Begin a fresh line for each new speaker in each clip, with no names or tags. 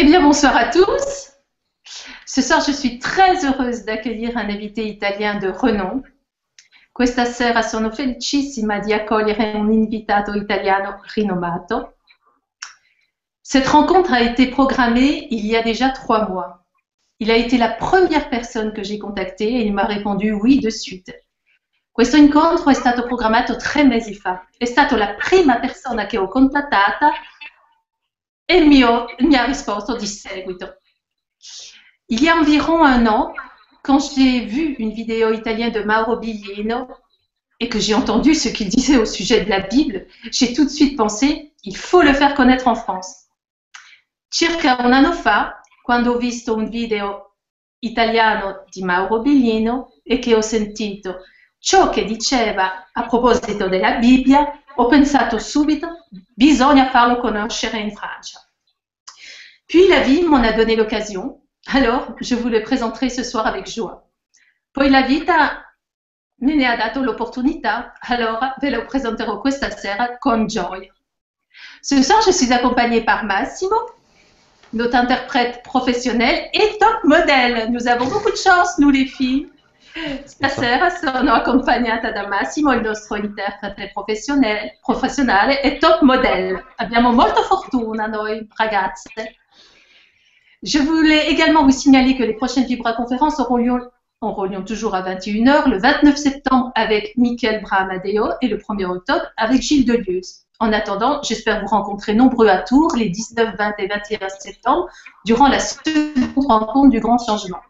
Eh bien, bonsoir à tous. Ce soir, je suis très heureuse d'accueillir un invité italien de renom. Questa sera sono felicissima di accogliere un invitato italiano rinomato. Cette rencontre a été programmée il y a déjà trois mois. Il a été la première personne que j'ai contactée et il m'a répondu oui de suite. Questo incontro è stato programmato tre mesi fa. È stato la prima persona che ho contattata e il mio, mi ha seguito. Il y a environ un an, quand j'ai vu une vidéo italienne de Mauro Biglino et que j'ai entendu ce qu'il disait au sujet de la Bible, j'ai tout de suite pensé, il faut le faire connaître en France. Circa un anno fa, quando ho visto un video italiano di Mauro Biglino e che ho sentito ciò che diceva a proposito della Bibbia, ho pensato subito, bisogna farlo conoscere in Francia. Puis la vie m'en a donné l'occasion, alors je vous le présenterai ce soir avec joie. Poi la vita me ne ha dato l'opportunità, allora ve lo presenterò questa sera con gioia. Ce soir, je suis accompagnée par Massimo, notre interprète professionnel et top modèle. Nous avons beaucoup de chance, nous les filles. Stasera sono accompagnata da Massimo, il nostro interprete professionale, e top model. Abbiamo molta fortuna noi ragazze. Je voulais également vous signaler que les prochaines Vibra-conférences auront lieu, auront lieu toujours à 21h, le 29 septembre avec Michael Bramadeo et le 1er octobre avec Gilles Delieuse. En attendant, j'espère vous rencontrer nombreux à Tours les 19, 20 et 21 septembre durant la seconde rencontre du Grand Changement.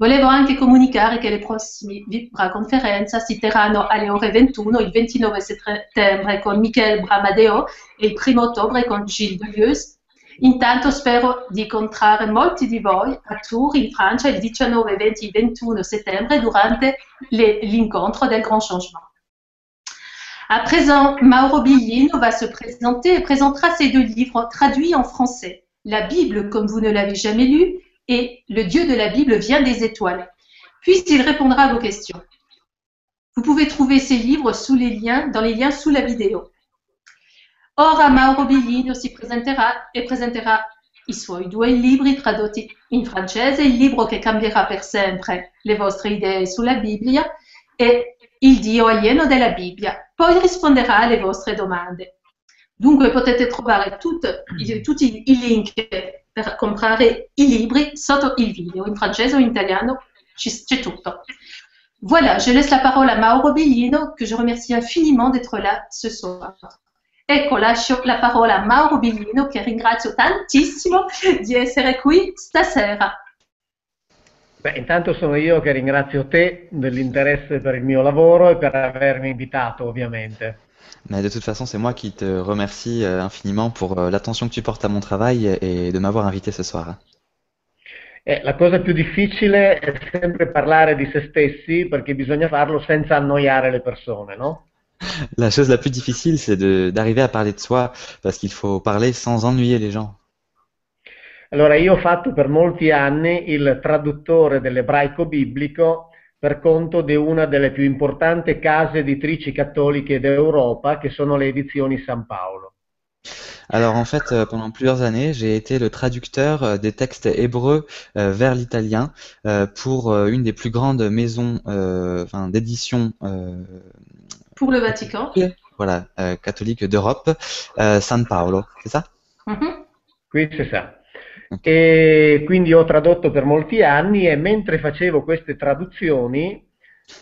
Volevo anche comunicare che le prossime Vibra conferenza si terranno alle ore 21 il 29 settembre con Michael Bramadeo e il 1 ottobre con Gilles Delieuse. Intanto spero di incontrare molti di voi a Tours in Francia il 19, 20 e 21 settembre durante l'incontro del Grand Changement. À présent, Mauro Biglino va se présenter et présentera ses deux livres traduits en français. La Bible comme vous ne l'avez jamais lu et Le Dieu de la Bible vient des étoiles. Puis il répondra à vos questions. Vous pouvez trouver ces livres sous les liens, dans les liens sous la vidéo. Ora Mauro Biglino si presenterà e presenterà i suoi due libri tradotti in francese, il libro che cambierà per sempre le vostre idee sulla Bibbia e Il Dio alieno della Bibbia. Poi risponderà alle vostre domande. Dunque potete trovare tut, tutti i link per comprare i libri sotto il video, in francese o in italiano, c'è tutto. Voilà, je laisse la parole à Mauro Biglino, que je remercie infiniment d'être là ce soir. Ecco, lascio la parola a Mauro Biglino, che ringrazio tantissimo di essere qui stasera.
Beh, intanto sono io che ringrazio te dell'interesse per il mio lavoro e per avermi invitato, ovviamente.
Mais de toute façon, c'est moi qui te remercie euh, infiniment pour euh, l'attention que tu portes à mon travail et de m'avoir invité ce soir.
Eh, la cosa più difficile è sempre parlare di se stessi perché bisogna farlo senza annoiare le persone, no?
La chose la plus difficile, c'est d'arriver à parler de soi parce qu'il faut parler sans ennuyer les gens.
Allora, io ho fatto per molti anni il traduttore dell'ebraico biblico per conto di una delle più importanti case editrici cattoliche d'Europa, che sono le edizioni San Paolo.
Alors en fait, euh, pendant plusieurs années, j'ai été le traducteur euh, des textes hébreux euh, vers l'italien pour une des plus grandes maisons d'édition.
pour le Vatican.
Voilà, catholique d'Europe, San Paolo, c'est ça?
Mm -hmm. Oui, c'est ça. E quindi ho tradotto per molti anni e mentre facevo queste traduzioni,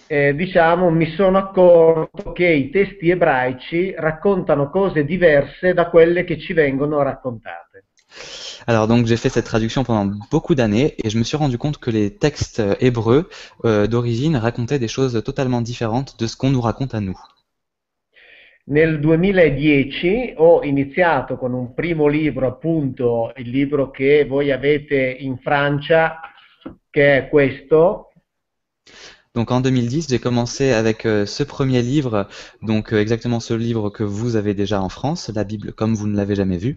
eh, diciamo, mi sono accorto che i testi ebraici raccontano cose diverse da quelle che ci vengono raccontate.
Alors donc j'ai fait cette traduction pendant beaucoup d'années et je me suis rendu compte que les textes hébreux euh, d'origine racontaient des choses totalement différentes de ce qu'on nous raconte à nous.
Nel 2010 ho iniziato con un primo libro, appunto il libro che voi avete in Francia, che è questo.
Donc en 2010, j'ai commencé avec euh, ce premier livre, donc euh, exactement ce livre que vous avez déjà en France, la Bible comme vous ne l'avez jamais vue.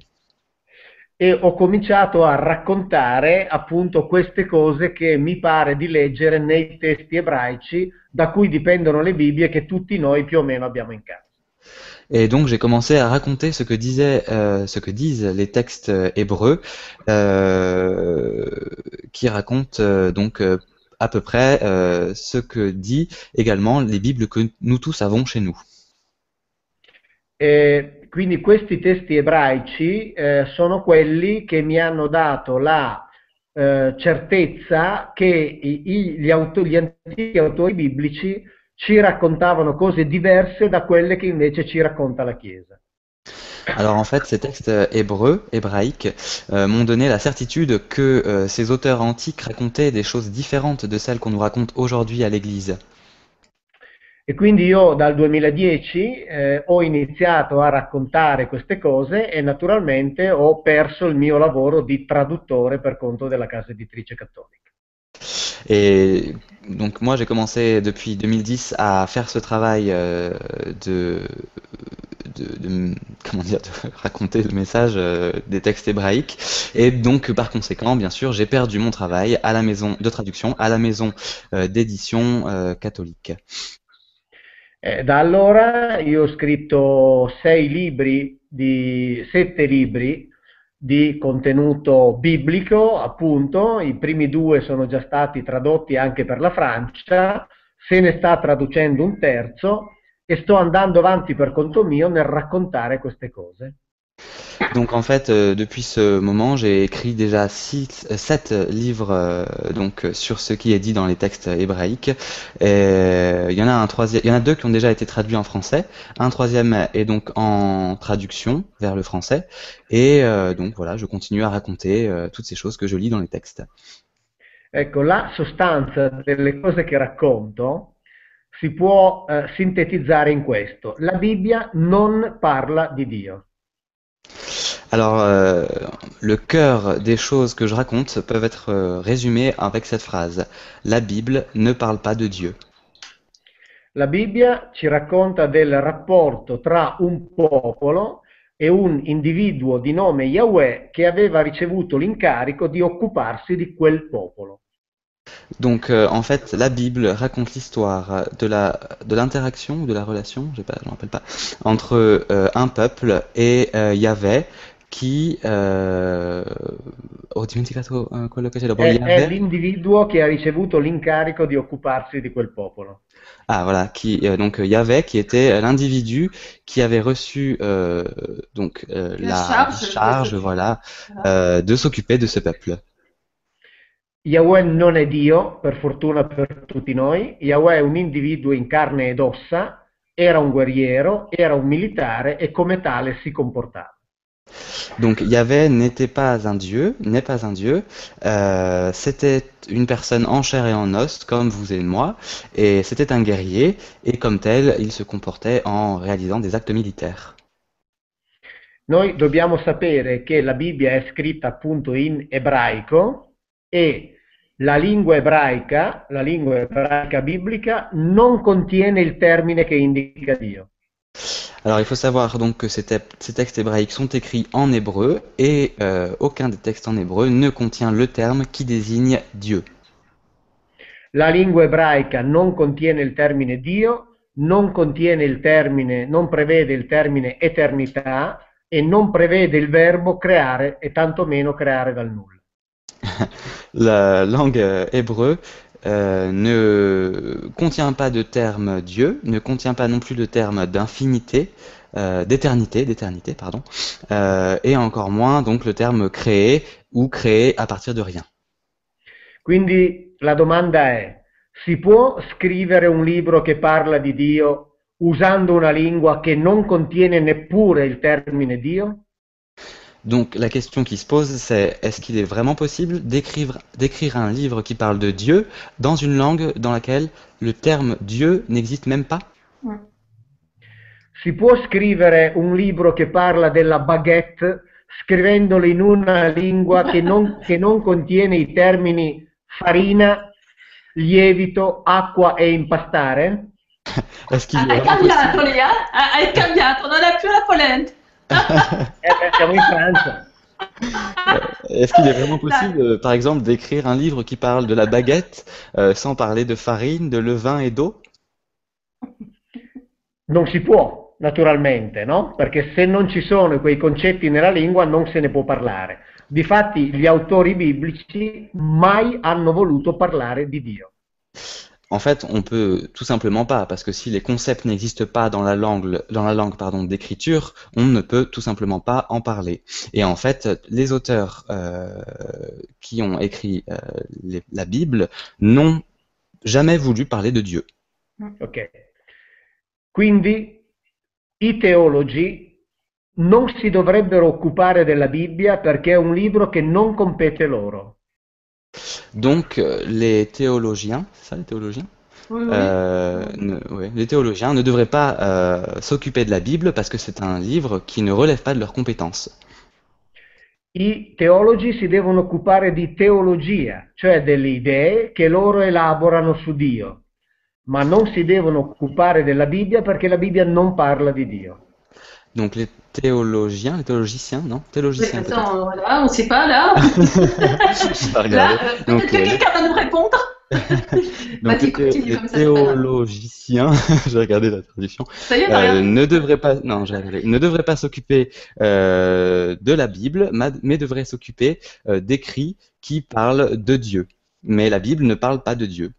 E ho cominciato a raccontare appunto queste cose che mi pare di leggere nei testi ebraici da cui dipendono le Bibbie che tutti noi più o meno abbiamo in casa.
Et donc j'ai commencé à raconter ce que disaient, euh, ce que disent les textes hébreux, euh, qui racontent euh, donc euh, à peu près euh, ce que dit également les Bibles que nous tous avons chez nous.
E quindi questi testi ebraici eh, sono quelli che mi hanno dato la eh, certezza che i- gli, auto- gli antichi autori biblici ci raccontavano cose diverse da quelle che invece ci racconta la Chiesa.
Alors en fait, ces textes hébreux, hébraïques, euh, m'ont donné la certitude que euh, ces auteurs antiques racontaient des choses différentes de celles qu'on nous raconte aujourd'hui à l'Église.
E quindi io dal 2010 eh, ho iniziato a raccontare queste cose e naturalmente ho perso il mio lavoro di traduttore per conto della casa editrice cattolica.
Et donc moi, j'ai commencé depuis 2010 à faire ce travail euh, de, comment dire, de raconter le message euh, des textes hébraïques. Et donc, par conséquent, bien sûr, j'ai perdu mon travail de traduction, à la maison euh, d'édition catholique.
Eh, da allora io ho scritto sei libri, di, libri di contenuto biblico, appunto, i primi due sono già stati tradotti anche per la Francia, se ne sta traducendo un terzo e sto andando avanti per conto mio nel raccontare queste cose.
Donc en fait, euh, depuis ce moment, j'ai écrit déjà euh, sept livres euh, donc sur ce qui est dit dans les textes hébraïques. Il y en a deux qui ont déjà été traduits en français. Un troisième est donc en traduction vers le français. Et donc voilà, je continue à raconter toutes ces choses que je lis dans les textes.
Ecco, la sostanza delle cose che racconto si può eh, sintetizzare in questo. La Bibbia non parla di Dio.
Alors, euh, le cœur des choses que je raconte peuvent être euh, résumées avec cette phrase. La Bible ne parle pas de Dieu.
La Bibbia ci racconta del rapporto tra un popolo e un individuo di nome Yahweh che aveva ricevuto l'incarico di occuparsi di quel popolo.
Donc, euh, en fait, la Bible raconte l'histoire de la de l'interaction ou de la relation, je ne me rappelle pas, entre euh, un peuple et euh, Yahvé qui euh, ho dimenticato quello che c'è dopo
È, è l'individuo che ha ricevuto l'incarico di occuparsi di quel popolo.
Ah voilà, qui euh, donc Yahvé qui était l'individu qui avait reçu euh, donc euh,
La
la
charge
charge, voilà,
Voilà.
euh, de s'occuper de ce peuple.
Yahweh non è Dio, per fortuna per tutti noi. Yahweh è un individuo in carne ed ossa, era un guerriero, era un militare e come tale si comportava.
Donc Yahvé n'était pas un dieu, n'est pas un dieu, euh, c'était une personne en chair et en os, comme vous et moi, et c'était un guerrier, et comme tel, il se comportait en réalisant des actes militaires.
Noi dobbiamo sapere che la Bibbia è scritta appunto in ebraico e la lingua ebraica, la lingua ebraica biblica, non contiene il termine che indica Dio.
Alors il faut savoir donc que ces, te- ces textes hébraïques sont écrits en hébreu, et euh, aucun des textes en hébreu ne contient le terme qui désigne Dieu.
La lingua ebraica non contiene il termine Dio, non contiene il termine, non prevede il termine eternità e non prevede il verbo creare e tantomeno creare dal nulla.
La langue euh, hébreu euh, ne contient pas de terme Dieu, ne contient pas non plus le terme d'infinité, euh, d'éternité, d'éternité, pardon, et encore moins donc le terme créer ou créer à partir de rien.
Quindi la domanda è, si può scrivere un libro che parla di Dio usando una lingua che non contiene neppure il termine Dio?
Donc la question qui se pose, c'est est-ce qu'il est vraiment possible d'écrire d'écrire un livre qui parle de Dieu dans une langue dans laquelle le terme Dieu n'existe même pas?
Si può scrivere un libro che parla della baguette scrivendolo in una lingua che non, che non contiene i termini farina, lievito, acqua e impastare?
Est-ce qu'il
Ha-
est
Hai
vraiment
cambiato
possible-
lì, eh? Hai cambiato, non è più la polenta.
Eh siamo in Francia.
Est-ce qu'il est vraiment possible, euh, par exemple, d'écrire un livre qui parle de la baguette euh, sans parler de farine, de levain et d'eau?
Non si può. naturalmente, no? Perché se non ci sono quei concetti nella lingua non se ne può parlare. Difatti gli autori biblici mai hanno voluto parlare di Dio.
En fait, on peut tout simplement pas, parce que si les concepts n'existent pas dans la langue, dans la langue d'écriture, on ne peut tout simplement pas en parler. Et en fait, les auteurs euh, qui ont écrit euh, la Bible n'ont jamais voulu parler de Dieu.
Ok. Quindi i teologi non si dovrebbero occupare della Bibbia perché è un libro che non compete loro.
Donc, euh, les théologiens, c'est ça les théologiens
Oui, oui.
Euh, ne- ouais, les théologiens ne devraient pas euh, s'occuper de la Bible parce que c'est un livre qui ne relève pas de leurs compétences.
I teologi si devono occupare di teologia, cioè delle idee che loro elaborano su Dio, ma non si devono occupare della Bibbia perché la Bibbia non parla di Dio.
Donc les théologiens, les théologiciens, non
Mais
peut-être.
attends, voilà, on ne sait pas là.
Pas
là
regarder.
euh,
Donc,
peut-être que
les-
quelqu'un va nous répondre.
Donc
Vas-y,
les, théologiciens, j'ai regardé la traduction,
Ça y est, t'as
euh, ne devraient pas, non, j'ai regardé, ne devraient pas s'occuper euh, de la Bible, ma- mais devraient s'occuper euh, d'écrits qui parlent de Dieu. Mais la Bible ne parle pas de Dieu.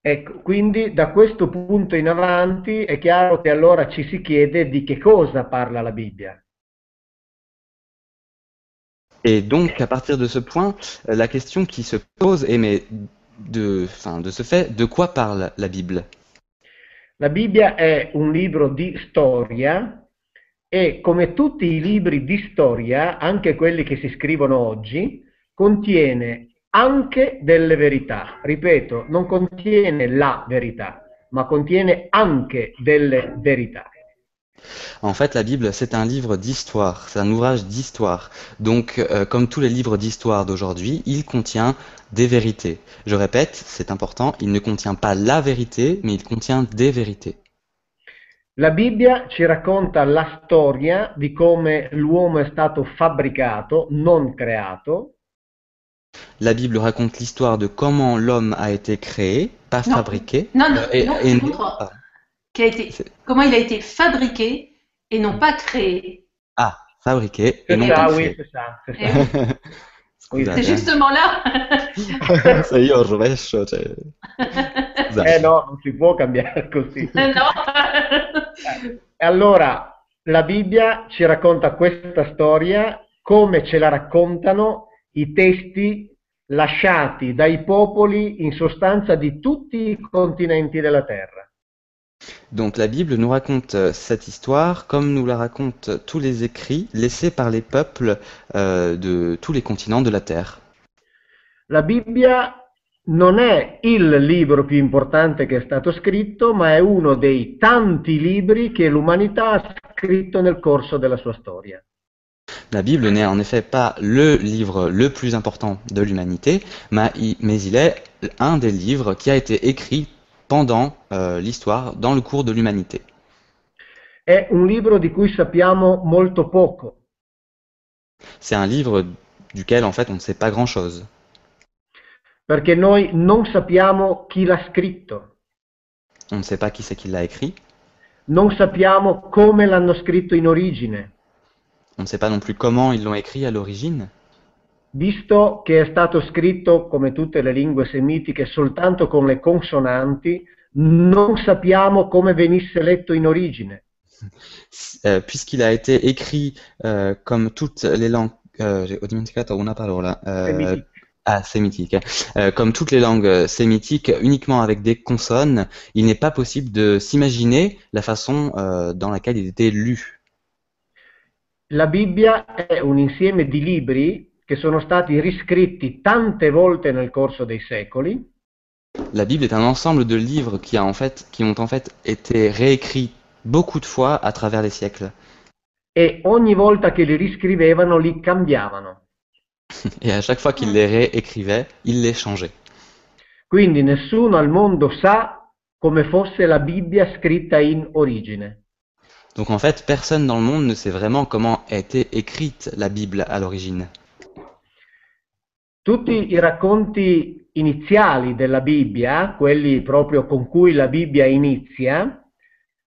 Ecco, quindi da questo punto in avanti è chiaro che allora ci si chiede di che cosa parla la Bibbia.
Et donc, à partir de ce point, euh, la question qui se pose est, mais de, enfin, de ce fait, de quoi parle la Bible
La Bibbia è un libro di storia e come tutti i libri di storia, anche quelli che si scrivono oggi, contiene anche delle verità. Ripeto, non contiene la verità, ma contiene anche delle verità.
En fait, la Bible, c'est un livre d'histoire, c'est un ouvrage d'histoire. Donc, euh, comme tous les livres d'histoire d'aujourd'hui, il contient des vérités. Je répète, c'est important, il ne contient pas la vérité, mais il contient des vérités.
La Bibbia ci racconta la storia di come l'uomo è stato fabbricato, non creato,
La Bible raconte l'histoire de comment l'homme a été créé, pas
Non.
fabriqué.
Non, non,
et-
non,
et né-
a été, comment il a été fabriqué et non pas créé.
ah, fabriqué et non
ça,
pas
oui,
créé.
c'est ça, c'est
Eh
ça.
oui,
Oui,
c'est
Scusate,
justement là.
eh. Sei io rovescio, cioè... Scusate.
Eh no, non si può cambiare così.
non.
E allora la Bibbia ci racconta questa storia come ce la raccontano i testi lasciati dai popoli in sostanza di tutti i continenti della terra.
Donc la Bible nous raconte euh, cette histoire comme nous la racontent tous les écrits laissés par les peuples euh, de tous les continents de la Terre.
La Bibbia non è il libro più importante che è stato scritto, ma è uno dei tanti libri che l'umanità ha scritto nel corso della sua storia.
La Bible n'est en effet pas le livre le plus important de l'humanité, mais il, est un des livres qui a été écrit pendant euh, l'histoire, dans le cours de l'humanité.
È un libro di cui sappiamo molto poco,
C'est un livre duquel en fait on ne sait pas grand-chose.
perché noi non sappiamo chi l'ha scritto,
On ne sait pas qui c'est qui l'a écrit,
non sappiamo come l'hanno scritto in origine,
on ne sait pas non plus comment ils l'ont écrit à l'origine.
visto che è stato scritto, come tutte le lingue semitiche, soltanto con le consonanti, non sappiamo come venisse letto in origine.
Euh, puisqu'il a été écrit euh, comme toutes les langues, euh, j'ai dimenticato una parola, euh, ah, sémitique, Euh, comme toutes les langues sémitiques uniquement avec des consonnes, il n'est pas possible de s'imaginer la façon euh, dans laquelle il était lu.
La Bibbia è un insieme di libri che sono stati riscritti tante volte nel corso dei secoli
La Bible est un ensemble de livres qui, a en fait, qui ont en fait été réécrits beaucoup de fois à travers les siècles.
e ogni volta che li riscrivevano li cambiavano.
Et à chaque fois qu'il les réécrivait, il les changeait.
Quindi nessuno al mondo sa come fosse la Bibbia scritta in origine.
Donc en fait, personne dans le monde ne sait vraiment comment a été écrite la Bible à l'origine.
Tutti i racconti iniziali della Bibbia, quelli proprio con cui la Bibbia inizia,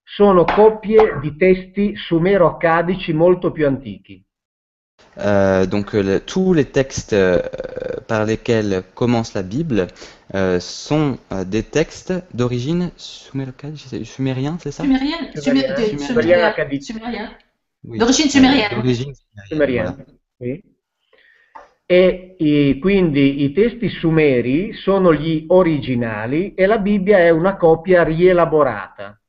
sono copie di testi sumero-accadici molto più antichi.
Euh, donc euh, le- tous les textes euh, par lesquels commence la Bible euh, sont euh, des textes d'origine sumérocale, sumérien, c'est ça?
Sumérien,
Sumérien,
Sumérien. Oui.
D'origine sumérienne.
d'origine
Sumeriana.
voilà.
sì. E i- quindi i testi sumeri sono gli originali e la Bibbia è una copia rielaborata.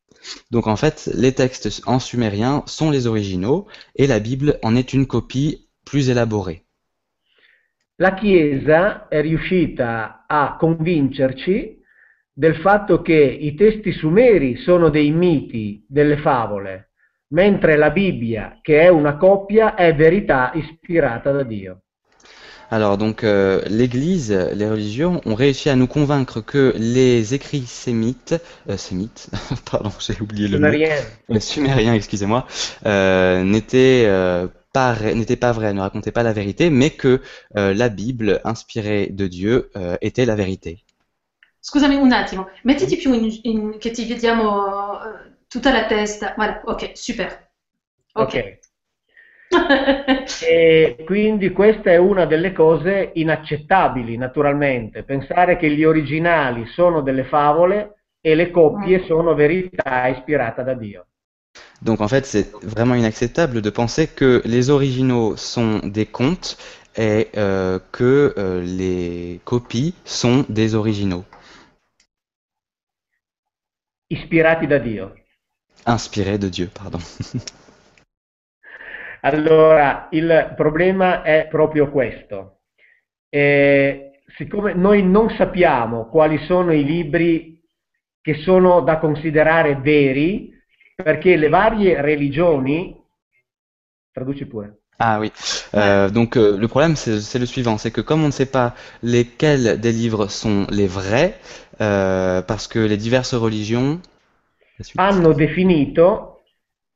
Donc en fait, les textes en sumérien sont les originaux et la Bible en est une copie plus élaborée.
La Chiesa è riuscita a convincerci del fatto che i testi sumeri sono dei miti, delle favole, mentre la Bibbia, che è una copia, è verità ispirata da Dio.
Alors donc euh, l'Église, les religions ont réussi à nous convaincre que les écrits sémites, euh, sémites, pardon, j'ai oublié le mot,
Sumeriano.
euh, sumériens, excusez-moi, euh, n'étaient euh, pas n'étaient pas vrais, ne racontaient pas la vérité, mais que euh, la Bible, inspirée de Dieu, euh, était la vérité.
Scusami un attimo, mettiti più in, in- che ti vediamo eh, tutta la testa. Voilà, ok, super. Ok.
E quindi questa è una delle cose inaccettabili, naturalmente, pensare che gli originali sono delle favole e le copie sono verità ispirata da Dio.
Donc en fait, c'est vraiment inacceptable de penser que les originaux sont des contes et euh, que euh, les copies sont des originaux,
Ispirati da Dio.
inspirés de Dieu, pardon.
Allora, il problema è proprio questo. Eh, siccome noi non sappiamo quali sono i libri che sono da considerare veri, perché le varie religioni, traduci pure,
Ah oui. Euh, donc euh, le problème c'est le suivant, c'est que comme on ne sait pas lesquels des livres sont les vrais, euh, parce que les diverses religions
hanno definito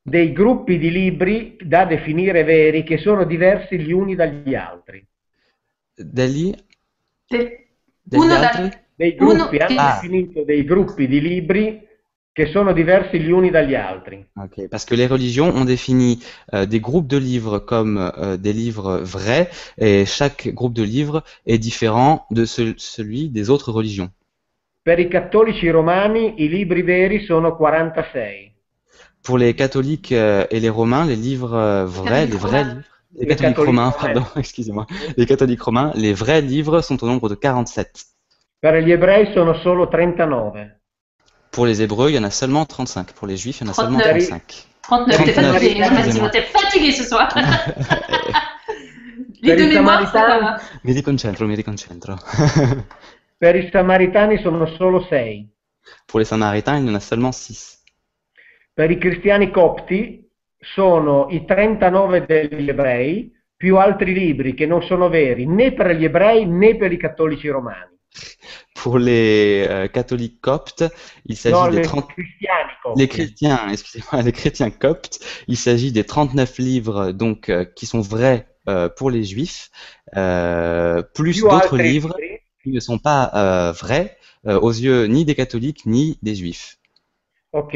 dei gruppi di libri da definire veri che sono diversi gli uni dagli altri.
Degli, degli
Uno da-
altri?
Dei
Uno
gruppi,
che-
hanno
Ah.
definito dei gruppi di libri che sono diversi gli uni dagli altri.
Ok, Parce que les religions ont défini euh, des groupes de livres comme euh, des livres vrais, et chaque groupe de livres est différent de ce- celui des autres religions.
Per i cattolici romani i libri veri sono 46.
Pour les catholiques euh, et les romains, les livres vrais,
Catholiques
les vrais livres, les
Les
catholiques
catholiques
romains,
romains.
pardon, excusez-moi, les catholiques romains, les vrais livres sont au nombre de 47.
Per gli ebrei sono solo 39.
Pour les hébreux, il y en a seulement 35. Pour les juifs, il y en a seulement
39.
35.
39, t'es
39,
fatigué, hein,
excusez-moi.
Massimo, t'es fatigué ce soir.
I
deux mémoires, ça
Samaritani,
va.
Mi riconcentro, mi riconcentro.
per i samaritani sono solo 6.
Pour les samaritains, il y en a seulement 6.
Per i cristiani copti sono i 39 degli ebrei più altri libri che non sono veri né per gli ebrei né per i cattolici romani.
Pour les euh, catholiques coptes, il s'agit des
les
30...
cristiani copti.
Les chrétiens, excusez-moi, les chrétiens coptes, il s'agit des 39 livres donc euh, qui sont vrais euh, pour les juifs, plus d'autres livres qui ne sont pas vrais aux yeux ni des catholiques ni des juifs.
Ok,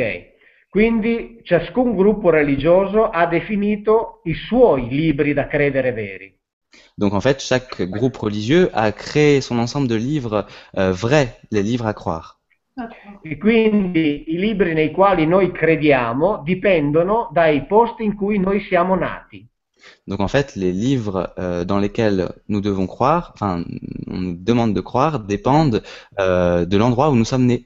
quindi ciascun gruppo religioso ha definito i suoi libri da credere veri.
Donc en fait, chaque groupe religieux a créé son ensemble de livres euh, vrais, les livres à croire.
E quindi i libri nei quali noi crediamo dipendono dai posti in cui noi siamo nati.
Donc en fait, les livres euh, dans lesquels nous devons croire, enfin, on nous demande de croire, dépendent euh, de l'endroit où nous sommes nés.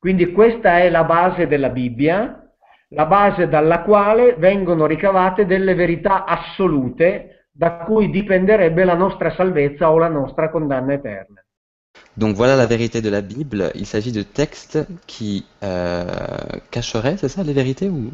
Quindi questa è la base della Bibbia, la base dalla quale vengono ricavate delle verità assolute da cui dipenderebbe la nostra salvezza o la nostra condanna eterna.
Donc voilà la vérité de la Bible. Il s'agit de textes qui euh, cacheraient, c'est ça, les vérités ou...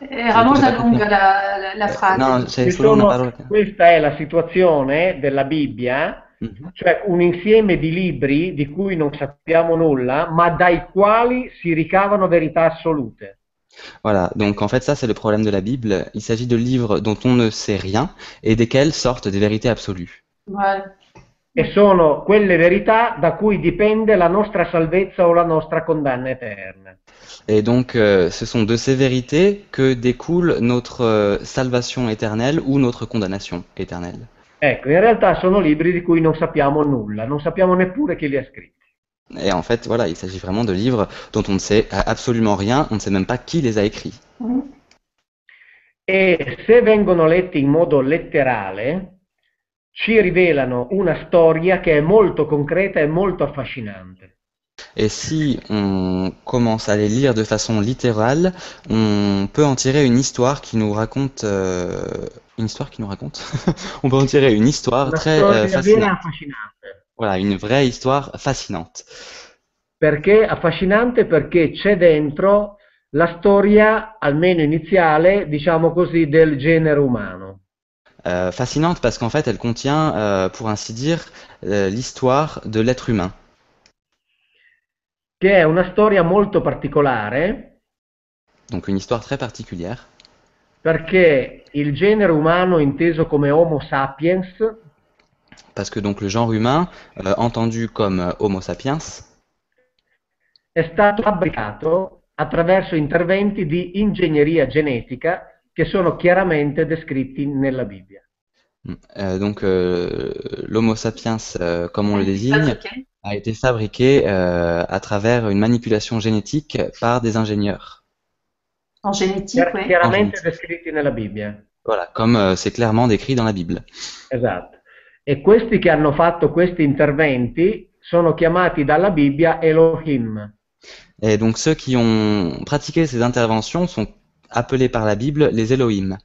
Era molto lunga la, la, la frase.
No, c'è
Ci
solo una
sono- questa è la situazione della Bibbia,
Mhm.
cioè un insieme di libri di cui non sappiamo nulla, ma dai quali si ricavano verità assolute.
Voilà, donc en fait ça c'est le problème de la Bible. Il s'agit de livres dont on ne sait rien et desquels sortent des vérités absolues.
Voilà.
e sono quelle verità da cui dipende la nostra salvezza o la nostra condanna eterna.
Et donc, euh, ce sont de ces vérités que découle notre euh, salvation éternelle ou notre condamnation éternelle.
Ecco, in realtà sono libri di cui non sappiamo nulla, non sappiamo neppure chi li ha scritti.
Et en fait, voilà, il s'agit vraiment de livres dont on ne sait absolument rien, on ne sait même pas qui les a écrits.
E se vengono letti in modo letterale, ci rivelano una storia che è molto concreta e molto affascinante.
Et si on commence à les lire de façon littérale, on peut en tirer une histoire qui nous raconte... euh, une histoire qui nous raconte On peut en tirer une histoire
Una
très euh, fascinante. Voilà, une vraie histoire fascinante.
Perché affascinante? Perché c'è dentro la storia, almeno iniziale, diciamo così, del genere umano.
Euh, fascinante parce qu'en fait, elle contient, euh, pour ainsi dire, euh, l'histoire de l'être humain.
che è una storia molto particolare
Donc une histoire très particulière.
perché il genere umano inteso come Homo sapiens
Parce que donc le genre humain, euh, entendu comme euh, Homo sapiens,
è stato fabbricato attraverso interventi di ingegneria genetica che sono chiaramente descritti nella Bibbia.
euh, donc euh, l'Homo sapiens, euh, comme on le désigne,
Fabriqué.
a été fabriqué euh, à travers une manipulation génétique par des ingénieurs.
En génétique, oui.
chiaramente descritti nella Bibbia.
Voilà, comme euh, c'est clairement décrit dans la Bible.
Esatto. E questi che hanno fatto questi interventi sono chiamati dalla Bibbia Elohim.
Et donc ceux qui ont pratiqué ces interventions sont appelés par la Bible les Elohim.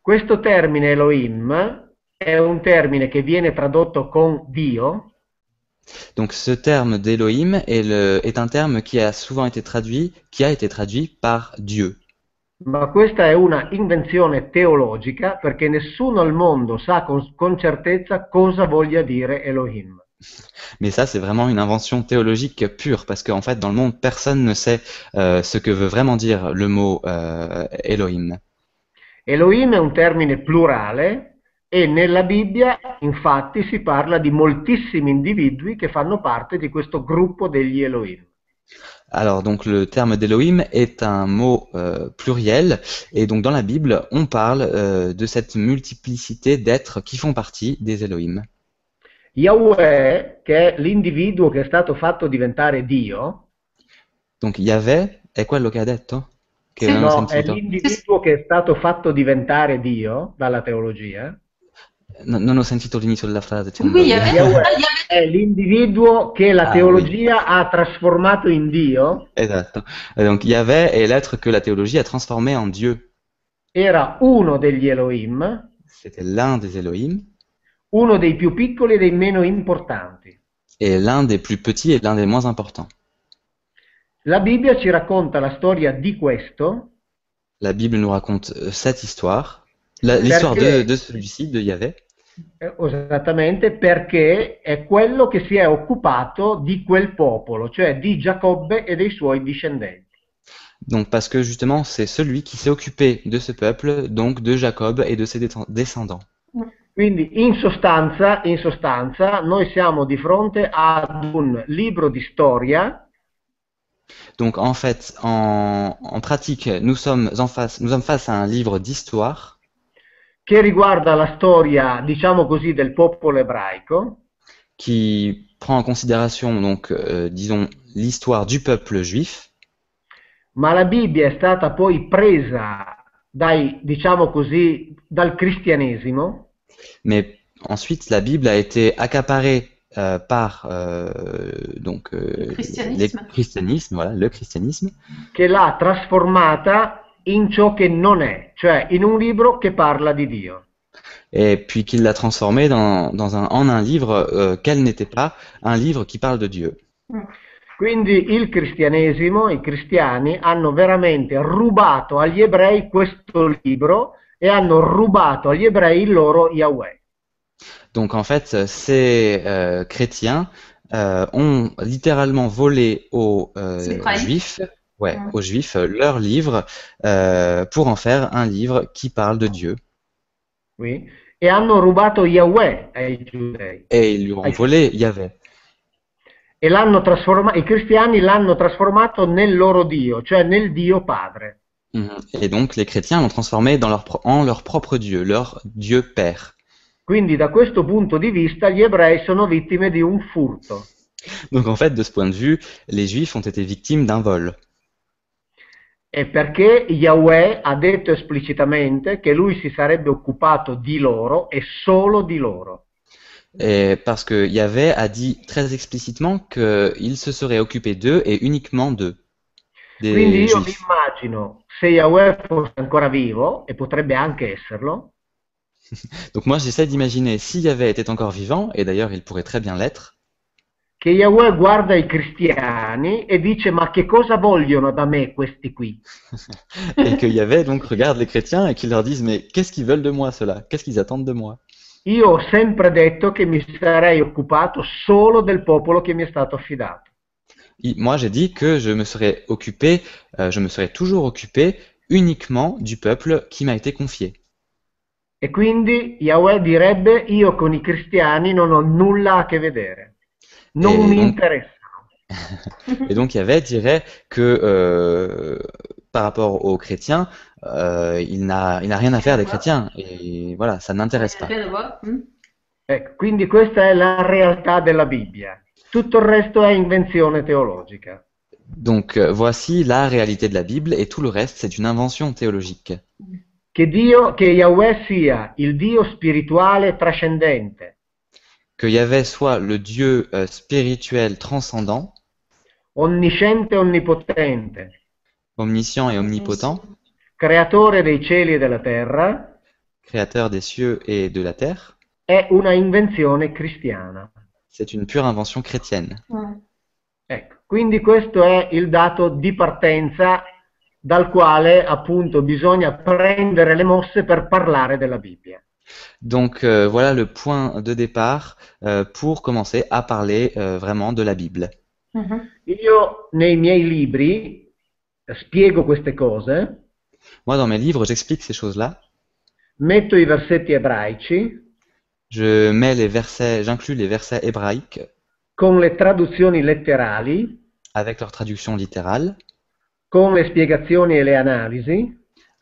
Questo termine Elohim è un termine che viene tradotto con Dio,
Donc ce terme d'Elohim est, est un terme qui a souvent été traduit, qui a été traduit par Dieu.
Ma questa è una invenzione teologica perché nessuno al mondo sa con, con certezza cosa voglia dire Elohim.
Mais ça, c'est vraiment une invention théologique pure, parce qu'en fait, dans le monde, personne ne sait euh, ce que veut vraiment dire le mot euh, Elohim.
Elohim è un termine plurale e nella Bibbia infatti si parla di moltissimi individui che fanno parte di questo gruppo degli Elohim.
Alors, donc, le terme d'Elohim est un mot euh, pluriel, et donc dans la Bible, on parle euh, de cette multiplicité d'êtres qui font partie des Elohim.
Yahweh, che è l'individuo che è stato fatto diventare Dio,
Donc, Yahvé, è quello che ha detto? Che
Sì.
no, è l'individuo che è stato fatto diventare Dio dalla teologia,
No- non ho sentito l'inizio della frase.
Oui, y avait-
è l'individuo che la
Ah,
teologia ha trasformato in Dio,
Esatto. Et donc, Yahvé est l'être que la théologie a transformé en Dieu.
era uno degli Elohim,
C'était l'un des Elohim,
uno dei più piccoli e dei meno importanti.
et l'un des plus petits et l'un des moins importants.
La Bibbia ci racconta la storia di questo
La Bible nous raconte euh, cette histoire, l'histoire de, de celui-ci, de Yahvé,
eh, esattamente perché è quello che si è occupato di quel popolo, cioè di Giacobbe e dei suoi discendenti.
donc parce que justement c'est celui qui s'est occupé de ce peuple, donc de Jacob et de ses descendants.
Quindi in sostanza, in sostanza noi siamo di fronte ad un libro di storia
Donc en fait, en, en pratique, nous sommes en face, nous sommes face à un livre d'histoire
che riguarda la storia, diciamo così, del popolo ebraico,
qui prend en considération donc euh, disons l'histoire du peuple juif,
ma la Bibbia è stata poi presa dai, diciamo così, dal cristianesimo.
Mais ensuite la Bible a été accaparée euh, par euh, donc euh,
Le christianisme.
les christianisme, voilà, le christianisme,
che l'ha trasformata in ciò che non è, cioè in un libro che parla di Dio.
et puis qu'il l'a transformé dans, dans un, en un livre euh, quel n'était pas un livre qui parle de Dieu.
Quindi il cristianesimo, i cristiani hanno veramente rubato agli ebrei questo libro e hanno rubato agli ebrei il loro Yahweh.
Donc en fait, ces euh, chrétiens euh, ont littéralement volé aux euh, juifs, ouais,
Mm.
aux juifs euh, leur livre euh, pour en faire un livre qui parle de Dieu.
Yahweh giudei.
Et ils lui ont volé Yahvé.
E l'hanno trasforma- i cristiani l'hanno trasformato nel loro Dio, cioè nel Dio Padre.
Mhm. Et donc les chrétiens l'ont transformé dans leur, en leur propre Dieu, leur Dieu Père.
Quindi da questo punto di vista gli ebrei sono vittime di un furto.
Donc en fait, de ce point de vue, les Juifs ont été victimes d'un vol.
E perché Yahweh ha detto esplicitamente che lui si sarebbe occupato di loro e solo di loro.
Et parce que Yahvé a dit très explicitement qu'il se serait occupé d'eux et uniquement d'eux. Des
Quindi io mi
Juifs.
immagino se Yahweh fosse ancora vivo, e potrebbe anche esserlo,
Donc moi j'essaie d'imaginer si Yahvé était encore vivant, et d'ailleurs il pourrait très bien l'être,
che Yahweh guarda i cristiani e dice ma che cosa vogliono da me questi qui?
et que Yahvé donc regarde les chrétiens et qu'il leur dise mais qu'est-ce qu'ils veulent de moi cela Qu'est-ce qu'ils attendent de moi?
Io ho sempre detto che mi sarei occupato solo del popolo che mi è stato affidato.
Il- Moi j'ai dit que je me serais occupé, euh, je me serais toujours occupé uniquement du peuple qui m'a été confié.
E quindi Yahweh direbbe io con i cristiani non ho nulla a che vedere, non mi interessano.
Et donc Yahvé dirait que euh, par rapport aux chrétiens, euh, il n'a il n'a rien à faire des chrétiens. Et voilà, ça n'intéresse pas.
Voir. Hmm?
Ecco, quindi questa è la realtà della Bibbia. Tutto il resto è invenzione teologica.
Donc euh, voici la réalité de la Bible et tout le reste c'est une invention théologique.
Che Dio, che Yahweh sia il Dio spirituale trascendente,
Que Yahvé soit le Dieu euh, spirituel transcendant,
onnisciente e onnipotente,
omniscient et omnipotent,
creatore dei cieli e della terra,
créateur des cieux et de la terre,
è una invenzione cristiana.
c'est une pure invention chrétienne.
Ouais.
Ecco, quindi questo è il dato di partenza dal quale appunto bisogna prendere le mosse per parlare della Bibbia.
Donc euh, voilà le point de départ euh, pour commencer à parler euh, vraiment de la Bible.
Io nei miei libri spiego queste cose,
Moi dans mes livres j'explique ces choses-là.
metto i versetti ebraici.
Je mets les versets, j'inclus les versets hébraïques.
Con le traduzioni letterali,
avec leur traduction littérale,
con le spiegazioni e le analisi,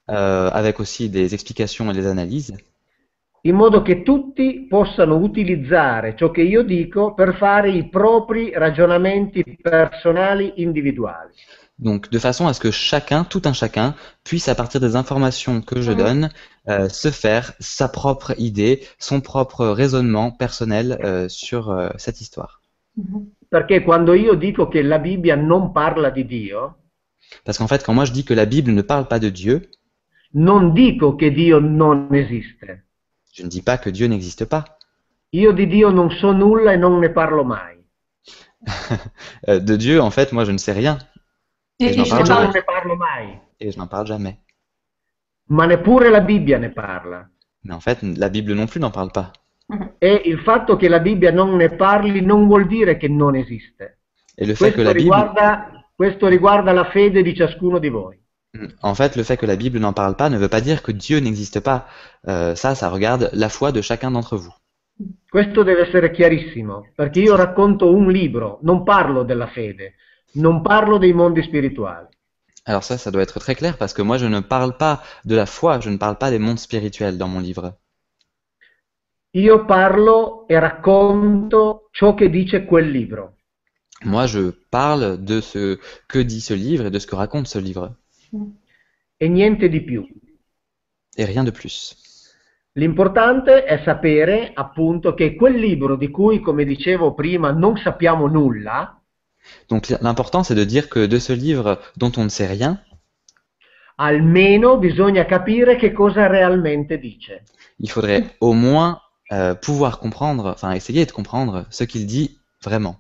avec aussi des explications et des analyses,
in modo che tutti possano utilizzare ciò che io dico per fare i propri ragionamenti personali individuali.
donc de façon à ce que chacun, tout un chacun, puisse à partir des informations que je
Mhm.
donne, euh, se faire sa propre idée, son propre raisonnement personnel euh, sur euh, cette histoire.
Mhm.
Perché quando io dico che la Bibbia non parla di Dio,
Parce qu'en fait, quand moi je dis que la Bible ne parle pas de Dieu,
non dico che Dio non esiste.
Je ne dis pas que Dieu n'existe pas.
Io di Dio non so nulla e non ne parlo mai.
Euh, de Dieu, en fait, moi je ne sais rien
Et, je
parle
E
te
non
parle-
ne parlo mai.
et je n'en parle jamais.
Ma neppure la Bibbia ne parla.
Mais en fait, la Bible non plus n'en parle pas.
E il fatto che la Bibbia non ne parli non vuol dire che non esiste.
Et le fait que
Questo
Bible,
riguarda, questo riguarda la fede di ciascuno di voi.
En fait, le fait que la Bible n'en parle pas ne veut pas dire que Dieu n'existe pas. Euh, ça, ça regarde la foi de chacun d'entre vous.
Questo deve essere chiarissimo, perché io racconto un libro, non parlo della fede, non parlo dei mondi spirituali.
Alors ça, ça doit être très clair parce que moi, je ne parle pas de la foi, je ne parle pas des mondes spirituels dans mon livre.
Io parlo e racconto ciò che dice quel libro.
Moi, je parle de ce que dit ce livre et de ce que raconte ce livre.
E niente di più.
Et rien de plus.
L'importante è sapere appunto che quel libro di cui, come dicevo prima, non sappiamo nulla,
Donc l'important, c'est de dire que de ce livre dont on ne sait rien,
almeno bisogna capire che cosa realmente dice.
il faudrait au moins euh, pouvoir comprendre, enfin essayer de comprendre ce qu'il dit vraiment.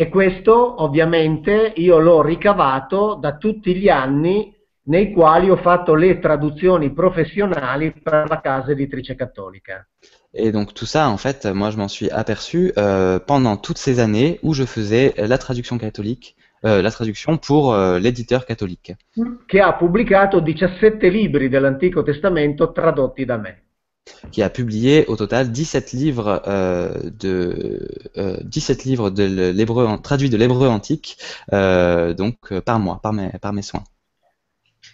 E questo ovviamente io l'ho ricavato da tutti gli anni nei quali ho fatto le traduzioni professionali per la casa editrice cattolica.
Et donc tout ça, en fait, moi je m'en suis aperçu euh, pendant toutes ces années où je faisais la traduction catholique, euh, la traduction pour euh, l'éditeur catholique,
che ha pubblicato 17 libri dell'Antico Testamento tradotti da me.
Qui a publié au total 17 livres euh, de euh, 17 livres de l'hébreu traduits de l'hébreu antique euh, donc euh, par mois, par mes, par mes soins.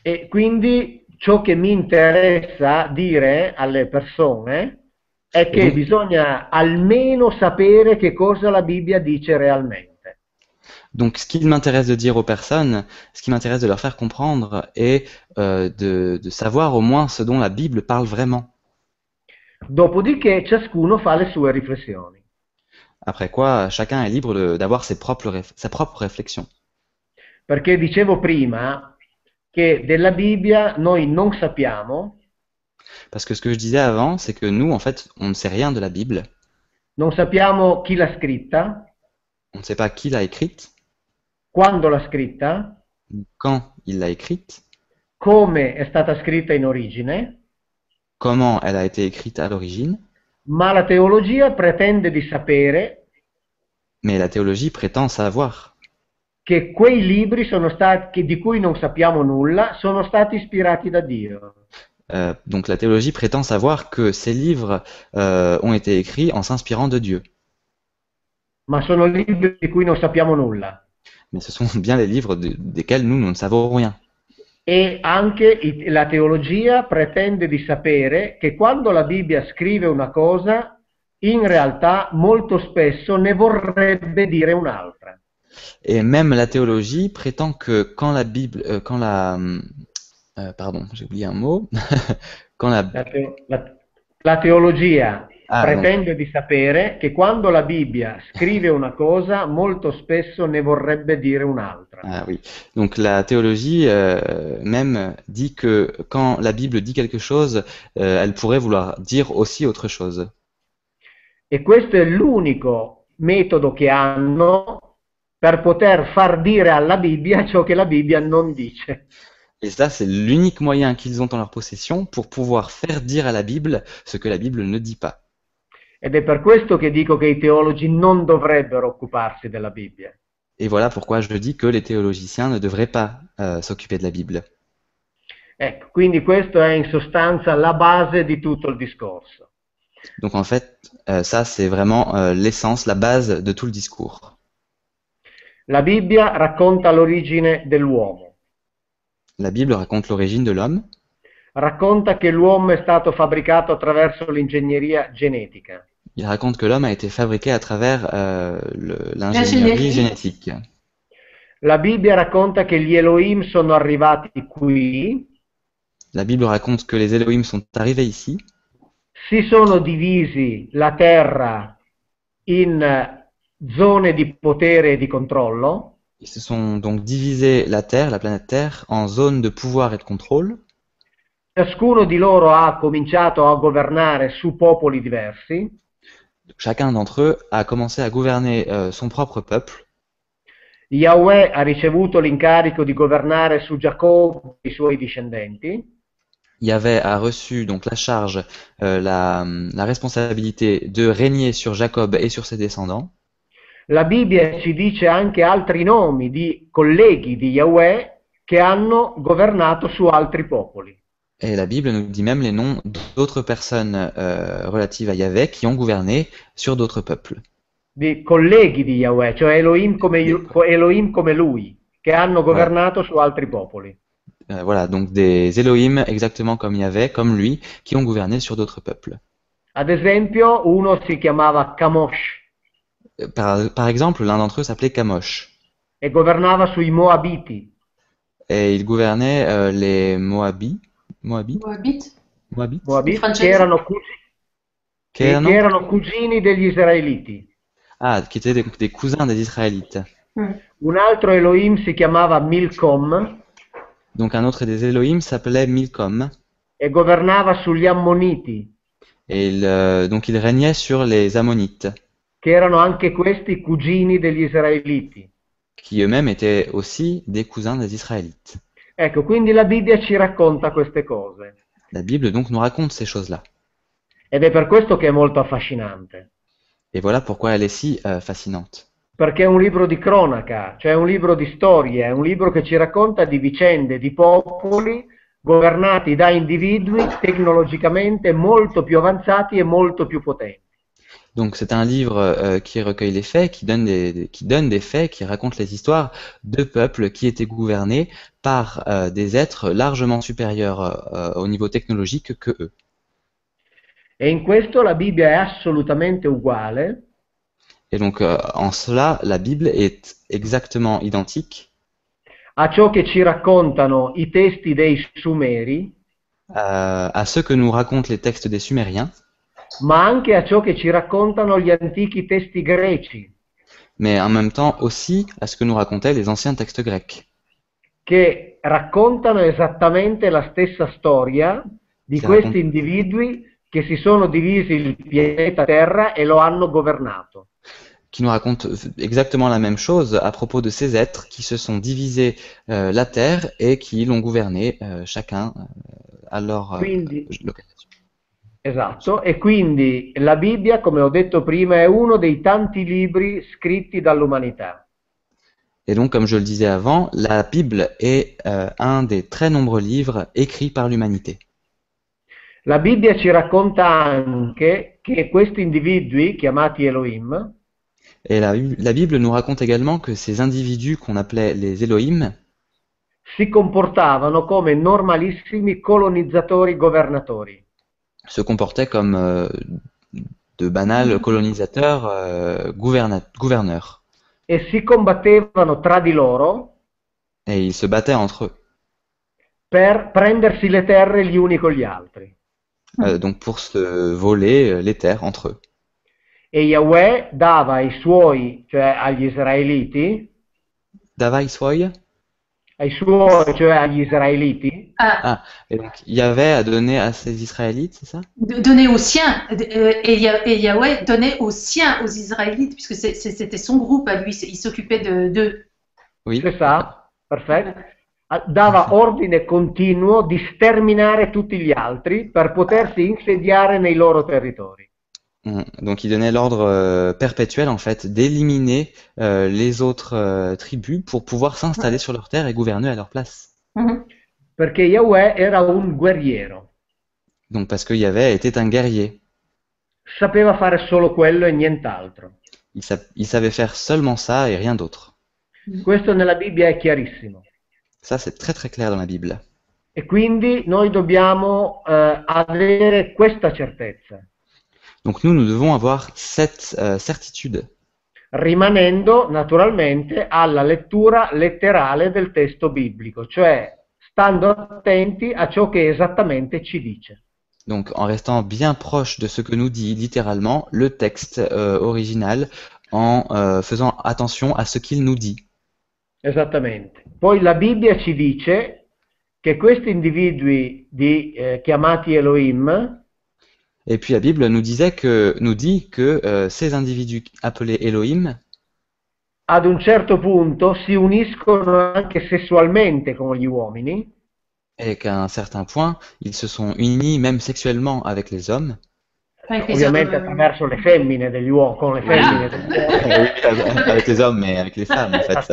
E quindi ciò che mi interessa dire alle persone è che
Mhm.
bisogna almeno sapere che cosa la Bibbia dice realmente.
Donc, ce qu'il m'intéresse de dire aux personnes, ce qui m'intéresse de leur faire comprendre est euh, de, de savoir au moins ce dont la Bible parle vraiment.
Dopodiché ciascuno fa le sue riflessioni.
Après quoi, chacun est libre d'avoir sa propre réflexion.
Perché dicevo prima che della Bibbia noi non sappiamo,
Parce que ce que je disais avant, c'est que nous, en fait, on ne sait rien de la Bible.
non sappiamo chi l'ha scritta,
On ne sait pas qui l'a écrite,
quando l'ha scritta,
quand il l'a écrite,
come è stata scritta in origine,
comment elle a été écrite à l'origine,
ma la teologia pretende di sapere
mais la théologie prétend savoir
che quei libri sono stati, che- di cui non sappiamo nulla sono stati ispirati da Dio.
Euh, donc la théologie prétend savoir que ces livres euh, ont été écrits en s'inspirant de Dieu.
Ma sono libri di cui non sappiamo nulla.
Mais ce sont bien les livres de- desquels nous, nous ne savons rien.
E anche la teologia pretende di sapere che quando la Bibbia scrive una cosa, in realtà molto spesso ne vorrebbe dire un'altra.
Et même la théologie prétend que quand la Bible, euh, quand la, euh, pardon, j'ai oublié un mot, quand la,
La, la- la teologia
Ah,
pretende di sapere che quando la Bibbia scrive una cosa, molto spesso ne vorrebbe dire un'altra.
ah oui, donc la théologie euh, même dit que quand la Bible dit quelque chose, euh, elle pourrait vouloir dire aussi autre chose.
E questo è l'unico metodo che hanno per poter far dire alla Bibbia ciò che la Bibbia non dice.
Et ça, c'est l'unique moyen qu'ils ont en leur possession pour pouvoir faire dire à la Bible ce que la Bible ne dit pas.
Ed è per questo che dico che i teologi non dovrebbero occuparsi della Bibbia.
Et voilà pourquoi je dis que les théologiciens ne devraient pas euh, s'occuper de la Bible.
Ecco, quindi questo è in sostanza la base di tutto il discorso.
Donc en fait, euh, ça, c'est vraiment euh, l'essence, la base de tout le discours.
La Bibbia racconta l'origine dell'uomo,
La Bible raconte l'origine de l'homme,
racconta che l'uomo è stato fabbricato attraverso l'ingegneria genetica,
il raconte que l'homme a été fabriqué à travers euh, l'ingénierie génétique.
La Bibbia racconta che gli Elohim sono arrivati qui,
La Bible raconte que les Elohim sont arrivés ici,
si sono divisi la terra in eh, zone di potere e di controllo,
ils se sont donc divisé la Terre, la planète Terre, en zones de pouvoir et de contrôle.
Ciascuno di loro ha cominciato a governare su popoli diversi,
Chacun d'entre eux a commencé à gouverner euh, son propre peuple.
Yahweh ha ricevuto l'incarico di governare su Giacobbe e i suoi discendenti,
Yahvé a reçu donc la charge, euh, la, la responsabilité de régner sur Jacob et sur ses descendants.
La Bibbia ci dice anche altri nomi di colleghi di Yahweh che hanno governato su altri popoli.
Et la Bible nous dit même les noms d'autres personnes euh, relatives à Yahvé qui ont gouverné sur d'autres peuples.
Di colleghi di Yahweh, cioè Elohim come, Elohim come lui, che hanno governato su altri popoli.
Euh, voilà, donc des Elohim exactement comme Yahvé, comme lui, qui ont gouverné sur d'autres peuples.
Ad esempio, uno si chiamava Kamosh
Euh, Par, par exemple, l'un d'entre eux s'appelait Kamosh.
e governava sui Moabiti.
Et il gouvernait euh, les Moabits. Moabits
Moabite.
Moabits
Moabiti
Francesi.
che erano, cu-
Che
che
erano-
erano cugini degli Israeliti.
Ah, qui étaient des, des cousins des Israélites.
Hmm.
Un altro Elohim si chiamava Milcom
Donc un autre des Elohim s'appelait Milcom.
e governava sugli Ammoniti,
Et il, euh, donc il régnait sur les Ammonites,
che erano anche questi cugini degli Israeliti.
qui eux-mêmes étaient aussi des cousins des Israélites.
Ecco, quindi la Bibbia ci racconta queste cose
La Bible donc nous raconte ces choses-là.
ed è per questo che è molto affascinante,
Et voilà pourquoi elle est si euh, fascinante.
perché è un libro di cronaca, cioè un libro di storie, è un libro che ci racconta di vicende, di popoli governati da individui tecnologicamente molto più avanzati e molto più potenti.
Donc c'est un livre euh, qui recueille les faits, qui donne des, des- qui donne des faits, qui raconte les histoires de peuples qui étaient gouvernés par euh, des êtres largement supérieurs euh, au niveau technologique que eux.
E in questo la Bibbia è assolutamente uguale,
Et donc en cela, la Bible est exactement identique.
A ciò che ci raccontano i testi dei Sumeri,
à ce que nous racontent les textes des Sumériens,
ma anche a ciò che ci raccontano gli antichi testi greci,
mais en même temps aussi à ce que nous racontaient les anciens textes grecs.
che raccontano esattamente la stessa storia di
Sì,
questi
racconta-
individui che si sono divisi il pianeta Terra e lo hanno governato.
qui nous raconte exactement la même chose à propos de ces êtres qui se sont divisés euh, la terre et qui l'ont gouverné euh, chacun euh, à leur euh,
Quindi,
localisation.
Esatto, e quindi la Bibbia, come ho detto prima, è uno dei tanti libri scritti dall'umanità.
Et donc, comme je le disais avant, la Bible est euh, un des très nombreux livres écrits par l'humanité.
La Bibbia ci racconta anche che questi individui, chiamati Elohim,
Et la, la Bible nous raconte également que ces individus qu'on appelait les Elohim
si comportavano come normalissimi colonizzatori governatori.
Se comportaient comme euh, de banals colonisateurs, euh, gouverneurs.
e si combattevano tra di loro
Et ils se battaient entre eux.
per prendersi le terre gli uni con gli altri.
Euh, donc pour se voler euh, les terres entre eux.
E Yahweh dava ai suoi, cioè agli israeliti,
Davai Soy
ai suoi, cioè agli israeliti,
Ah,
Et donc, Yahvé a donné à ces Israélites, c'est ça?
Donner aux siens, euh, et, Yah- et Yahweh donnait aux siens, aux Israélites, puisque c'était son groupe à lui, il s'occupait de- d'eux.
Oui.
c'est ça? Ah, Dava ordine continuo di sterminare tutti gli altri per potersi insediare nei loro territori.
Mm. Donc, il donnait l'ordre euh, perpétuel, en fait, d'éliminer euh, les autres euh, tribus pour pouvoir s'installer sur leur terre et gouverner à leur place.
Mhm.
Perché Yahweh era un guerriero,
Donc, parce que Yahvé était un guerrier.
sapeva fare solo quello e nient'altro.
Il, sa- il savait faire seulement ça et rien d'autre.
Questo nella Bibbia è chiarissimo.
Ça, c'est très très clair dans la Bible.
E quindi noi dobbiamo eh, avere questa certezza,
Donc, nous, nous devons avoir cette euh, certitude,
rimanendo naturalmente alla lettura letterale del testo biblico, cioè stando attenti a ciò che esattamente ci dice.
donc en restant bien proche de ce que nous dit littéralement le texte euh, original, en euh, faisant attention à ce qu'il nous dit.
Esattamente. Poi la Bibbia ci dice che questi individui di, eh, chiamati Elohim
Et puis la Bible nous disait que, nous dit que euh, ces individus appelés Elohim,
ad un certo punto si uniscono anche sessualmente con gli uomini
et qu'à un certain point, ils se sont unis même sexuellement avec les hommes.
Avec les
ovviamente
hommes, euh,
attraverso le femmine degli uomini, con le femmine degli uomini.
avec les hommes, mais avec les femmes en fait.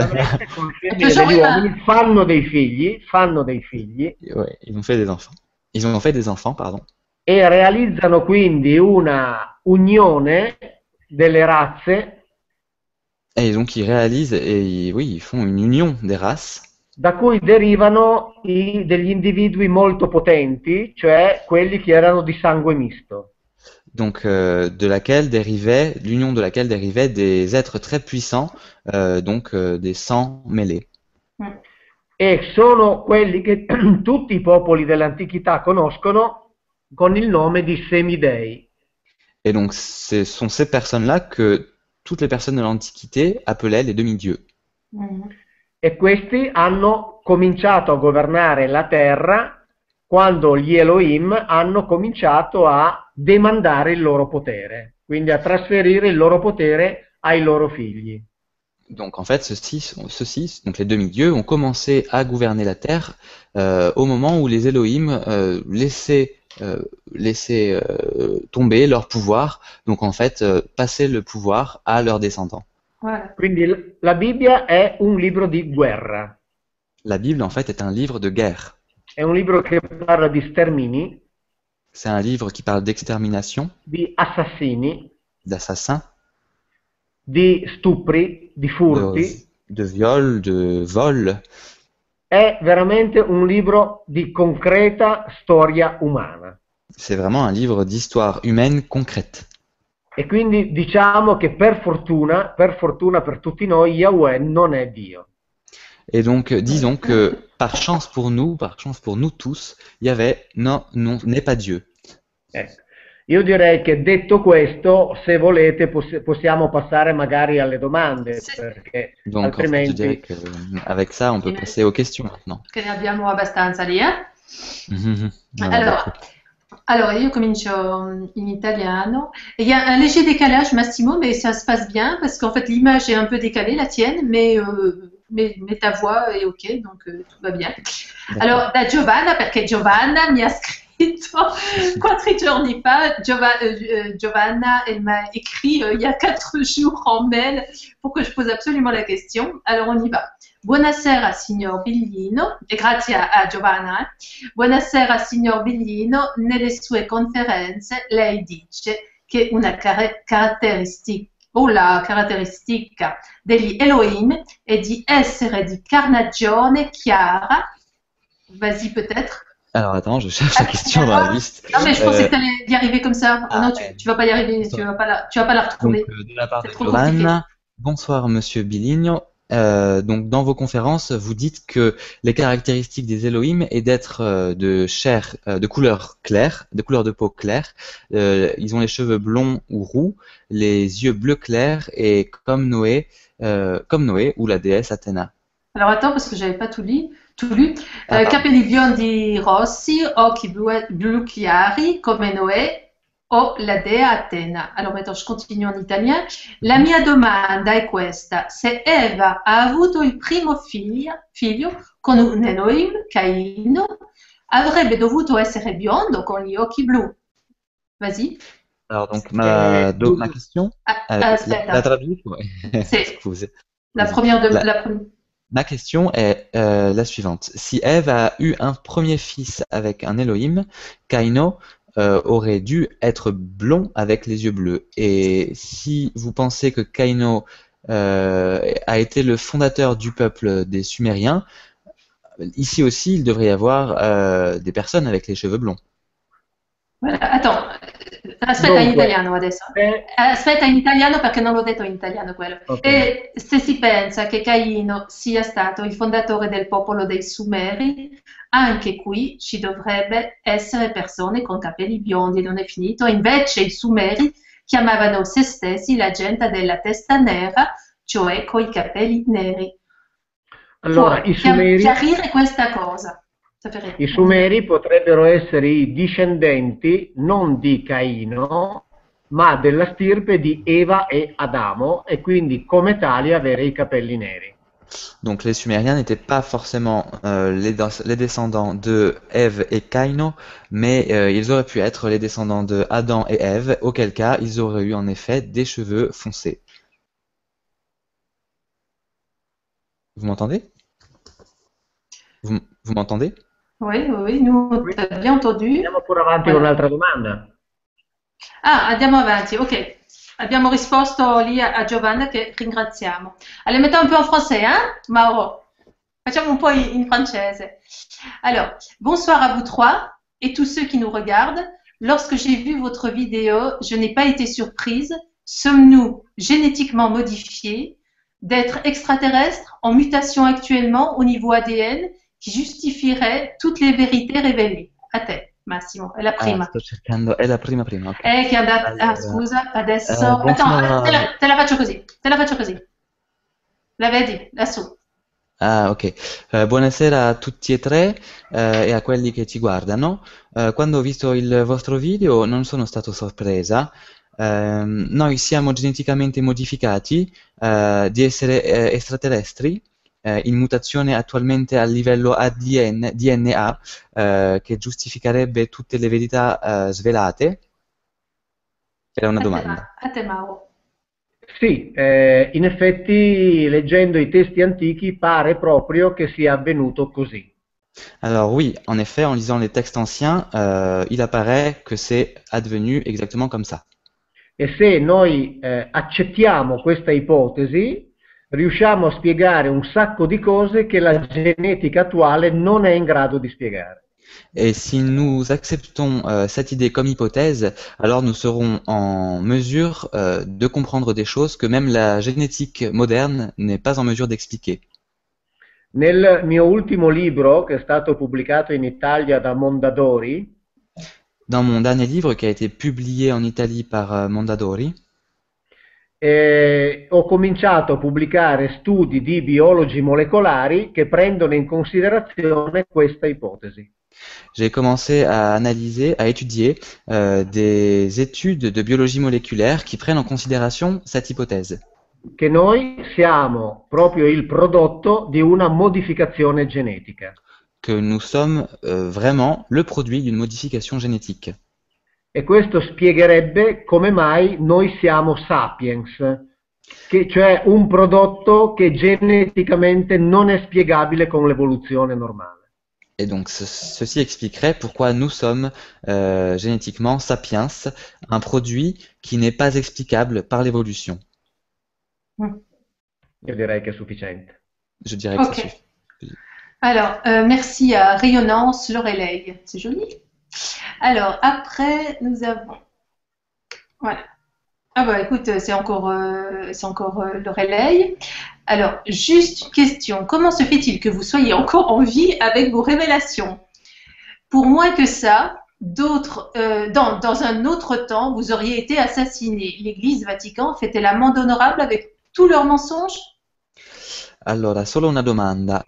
Con le femmine degli uomini fanno dei figli, fanno dei figli
Ouais, ils ont fait des enfants. Ils ont fait des enfants, pardon.
E realizzano quindi una unione delle razze
Et donc ils réalisent et oui, ils font une union des races
da cui derivano i- degli individui molto potenti, cioè quelli che erano di sangue misto.
donc euh, de laquelle dérivaient, l'union de laquelle dérivaient des êtres très puissants, euh, donc euh, des sangs mêlés.
E sono quelli che tutti i popoli dell'antichità conoscono con il nome di semidei.
Et donc ce sont ces personnes-là que toutes les personnes de l'Antiquité appelaient les demi-dieux.
Mhm.
E questi hanno cominciato a governare la terra quando gli Elohim hanno cominciato a demandare il loro potere, quindi a trasferire il loro potere ai loro figli.
Donc en fait, ceux-ci, donc les demi-dieux, ont commencé à gouverner la terre euh, au moment où les Elohim euh, laissaient, euh, laissaient euh, tomber leur pouvoir, donc en fait euh, passer le pouvoir à leurs descendants.
Voilà.
Quindi la Bibbia è un libro di guerra,
La Bible en fait est un livre de guerre.
È un libro che parla di stermini,
C'est un livre qui parle d'extermination,
di assassini,
d'assassins,
di stupri, di furti.
de, de viol, de vol.
È veramente un libro di concreta storia umana.
C'est vraiment un livre d'histoire humaine concrète.
E quindi diciamo che per fortuna, per fortuna per tutti noi, Yahweh non è Dio.
Et donc, disons que par chance pour nous, par chance pour nous tous, Yahvé non, non, n'est pas Dieu.
Ecco. Io direi che detto questo, se volete poss- possiamo passare magari alle domande,
Sì.
perché
Donc, en fait,
altrimenti
qu'avec ça, on peut passer aux questions maintenant.
Che ne abbiamo abbastanza lì, eh?
Mhm. Voilà,
Allora, allora, io comincio in italiano. Il y a un léger décalage, Massimo, mais ça se passe bien parce qu'en fait, l'image est un peu décalée, la tienne, mais, euh, mais, mais ta voix est OK, donc euh, tout va bien. Allora, da Giovanna, perché Giovanna mi ha scritto quattro giorni fa, Giova- euh, euh, Giovanna, elle m'a écrit euh, il y a quatre jours en mail pour que je pose absolument la question. Alors, on y va. Buonasera signor Biglino, e grazie a, Giovanna. Buonasera signor Biglino, nelle sue conferenze lei dice che una care- caratteristica, o la caratteristica degli Elohim è di essere di carnagione chiara. Vas-y peut-être.
Alors, attends, je cherche la question dans la liste.
Non mais je pensais
Euh,
que tu allais y arriver comme ça.
ah,
non, tu, tu vas pas y arriver, tu vas pas la, tu vas pas la retrouver.
euh, de la part de bonsoir Monsieur Biligno. Euh, donc, dans vos conférences, vous dites que les caractéristiques des Elohim est d'être euh, de chair, euh, de couleur claire, de couleur de peau claire. Ils ont les cheveux blonds ou roux, les yeux bleu clair et comme Noé, comme Noé ou la déesse Athéna.
Alors attends parce que j'avais pas tout lu. Tout lu.
Ah,
Eh,
pardon.
capelli biondi rossi, occhi blu, blu chiari come Noè o la dea Atena. Alors maintenant je continue en italien. La mia domanda è questa: se Eva ha avuto il primo figlio, figlio con un Elohim, Caino, avrebbe dovuto essere biondo con gli occhi blu. Vas-y.
Alors donc ma, do- ma question,
Ah,
euh, la,
aspetta.
la traduis Ouais.
C'est la première de
La-
la première.
Ma question est euh, la suivante. Si Ève a eu un premier fils avec un Elohim, Kaino euh, aurait dû être blond avec les yeux bleus. Et si vous pensez que Kaino euh, a été le fondateur du peuple des Sumériens, ici aussi il devrait y avoir des personnes avec les cheveux blonds.
Attends, aspetta in
Dunque,
italiano adesso.
eh,
Aspetta in italiano perché non l'ho detto in italiano quello.
ok.
E se si pensa che Caino sia stato il fondatore del popolo dei Sumeri, anche qui ci dovrebbe essere persone con capelli biondi e non è finito. Invece i Sumeri chiamavano se stessi la gente della testa nera, cioè coi capelli neri.
Allora,
Puoi
i Sumeri,
chiarire questa cosa? Sapere-
i Sumeri potrebbero essere i discendenti non di Caino, ma della stirpe di Eva e Adamo, e quindi come tali avere i capelli neri.
Donc les Sumériens n'étaient pas forcément euh, les, les descendants de Ève et Kaino, mais euh, ils auraient pu être les descendants de Adam et Ève, auquel cas ils auraient eu en effet des cheveux foncés. Vous m'entendez? Vous m'entendez?
Oui, oui, nous t'a bien entendu.
Andiamo pure avanti con un'altra domanda.
Ah, andiamo avanti, ok. Abbiamo risposto lì a, a Giovanna che ringraziamo. Allez, mettons un peu en français, hein, Mauro? Facciamo un po' in, in francese. Alors, bonsoir à vous trois et tous ceux qui nous regardent. Lorsque j'ai vu votre vidéo, je n'ai pas été surprise. Sommes-nous génétiquement modifiés d'être extraterrestres en mutation actuellement au niveau ADN qui justifierait toutes les vérités révélées? A te, Massimo, è la
Ah,
prima.
sto cercando, è la prima prima, ok.
Eh, che andata.
Allora,
ah, scusa, adesso.
eh,
Attends, te la, te la faccio così. Te la faccio così. La vedi? Lassù.
Ah, ok. Eh, buonasera a tutti e tre eh, e a quelli che ci guardano. Eh, quando ho visto il vostro video non sono stato sorpresa. Ehm, noi siamo geneticamente modificati eh, di essere eh, extraterrestri eh, in mutazione attualmente a livello ADN, DNA eh, che giustificherebbe tutte le verità eh, svelate. Era una domanda.
Ma- a te, Mauro.
Sì, eh, in effetti leggendo i testi antichi pare proprio che sia avvenuto così.
Alors oui, en effet, en lisant les textes anciens, euh, il apparaît que c'est advenu exactement comme ça.
E se noi eh, accettiamo questa ipotesi, riusciamo a spiegare un sacco di cose che la genetica attuale non è in grado di spiegare.
Et si nous acceptons euh, cette idée comme hypothèse, alors nous serons en mesure euh, de comprendre des choses que même la génétique moderne n'est pas en mesure d'expliquer.
Nel mio ultimo libro, che è stato pubblicato in Italia da Mondadori,
Dans mon dernier livre qui a été publié en Italie par euh, Mondadori,
eh, ho cominciato a pubblicare studi di biologi molecolari che prendono in considerazione questa ipotesi.
j'ai commencé à analyser, à étudier euh, des études de biologie moléculaire qui prennent en considération cette hypothèse.
che noi siamo proprio il prodotto di una modificazione genetica.
que nous sommes euh, vraiment le produit d'une modification génétique.
E questo spiegherebbe come mai noi siamo sapiens, che, cioè un prodotto che geneticamente non è spiegabile con l'evoluzione normale.
Et donc ce- ceci expliquerait pourquoi nous sommes euh, génétiquement sapiens, un produit qui n'est pas explicable par l'évolution.
Io direi che è sufficiente.
Je dirais que
Ok.
ça suffit.
Alors, euh, merci à Rayonnance Loreley. C'est joli? Alors, après, nous avons. Voilà. Ah bah écoute, c'est encore, euh, c'est encore euh, Loreley. Alors, juste une question. Comment se fait-il que vous soyez encore en vie avec vos révélations? Pour moins que ça, euh, dans un autre temps, vous auriez été assassiné. L'Église Vatican fait-elle amende honorable avec tous leurs mensonges?
Allora, solo una domanda.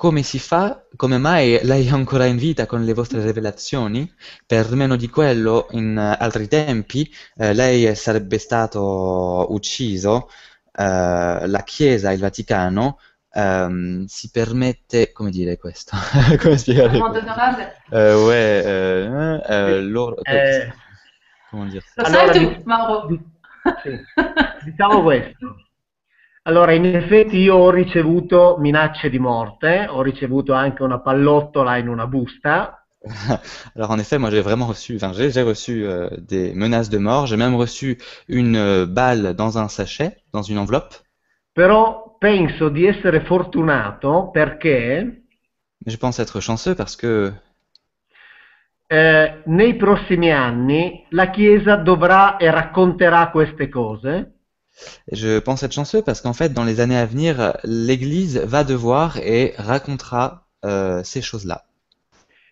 Come si fa, come mai lei è ancora in vita con le vostre rivelazioni? Per meno di quello, in eh, altri tempi, eh, lei sarebbe stato ucciso, eh, la Chiesa, il Vaticano, ehm, si permette, come dire questo? Come spiegare?
Amende honorable
Eh, ouais, euh, euh, loro-
Eh,
comment dire?
Lo
Allora,
sai tu, Mauro?
sì. Diciamo questo. Allora, in effetti io ho ricevuto minacce di morte, ho ricevuto anche una pallottola in una busta,
Alors en effet, moi j'ai vraiment reçu, enfin j'ai reçu euh, des menaces de mort, j'ai même reçu une euh, balle dans un sachet, dans une enveloppe,
però penso di essere fortunato perché
je pense être chanceux parce que
eh, nei prossimi anni la Chiesa dovrà e racconterà queste cose
je pense être chanceux parce qu'en fait dans les années à venir, l'Église va devoir et racontera euh, ces choses-là.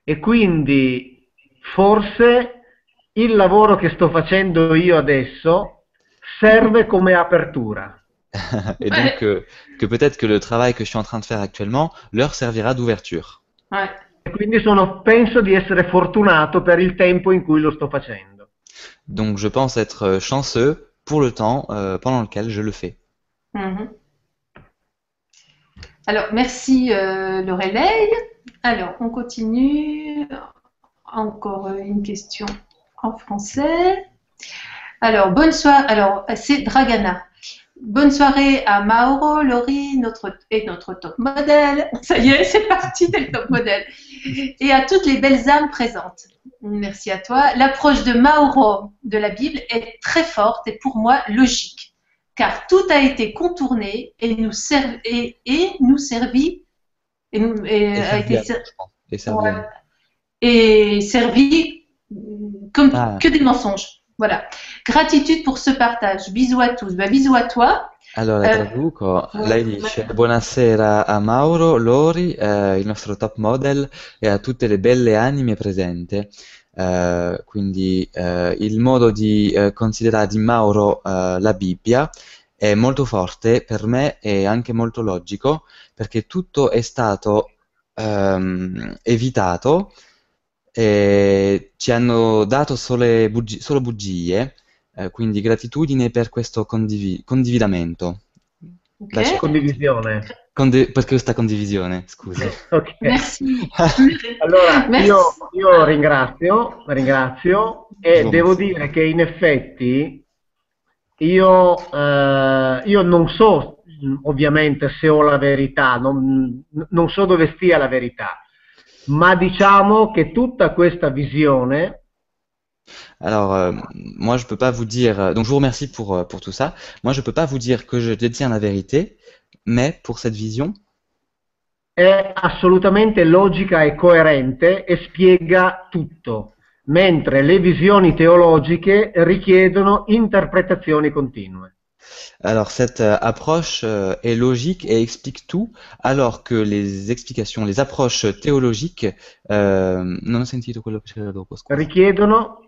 e quindi forse il lavoro che sto facendo io adesso serve come apertura.
et donc euh, que peut-être que le travail que je suis en train de faire actuellement leur servira d'ouverture.
Ouais.
E quindi sono, penso di essere fortunato per il tempo in cui lo sto facendo.
Donc je pense être euh, chanceux pour le temps euh, pendant lequel je le fais.
Mhm. Alors, merci euh. Alors, on continue. Encore une question en français. Alors, bonne soirée. Alors, c'est Dragana. Bonne soirée à Mauro, Laurie, notre, et notre top modèle. Ça y est, c'est parti, t'es le top modèle. Et à toutes les belles âmes présentes. Merci à toi. L'approche de Mauro de la Bible est très forte et pour moi logique car tout a été contourné et nous servi et, et nous servi et, nous, et
Et
a été.
Et
ouais, servi mm, comme
Ah.
que des mensonges. Voilà. Gratitude pour ce partage. Bisous à tous. Bah, bisous à toi.
Allora, traduco.
eh,
Lei dice buonasera a Mauro, Lori, eh, il nostro top model, e a tutte le belle anime presenti. Eh, quindi eh, il modo di eh, considerare di Mauro eh, la Bibbia è molto forte per me e anche molto logico perché tutto è stato ehm, evitato e ci hanno dato sole bugi- solo bugie, eh, quindi gratitudine per questo condivi- condividamento.
Ok.
Lascia-
Condivisione.
Conde- per questa condivisione.
Ok.
Merci.
Allora, io, io ringrazio, ringrazio e
Buon
devo dire che in effetti io, eh, io non so ovviamente se ho la verità, non, non so dove stia la verità, ma diciamo che tutta questa visione
Alors, euh, moi, je peux pas vous dire. euh, Donc, je vous remercie pour, euh, pour tout ça. Moi, je peux pas vous dire que je détiens la vérité, mais pour cette vision,
è assolutamente logica e coerente e spiega tutto, mentre le visioni teologiche richiedono interpretazioni continue.
Alors cette euh, approche euh, est logique et explique tout, alors que les explications, les approches théologiques, euh, non ho sentito quello che c'era dopo, scusa.
Richiedono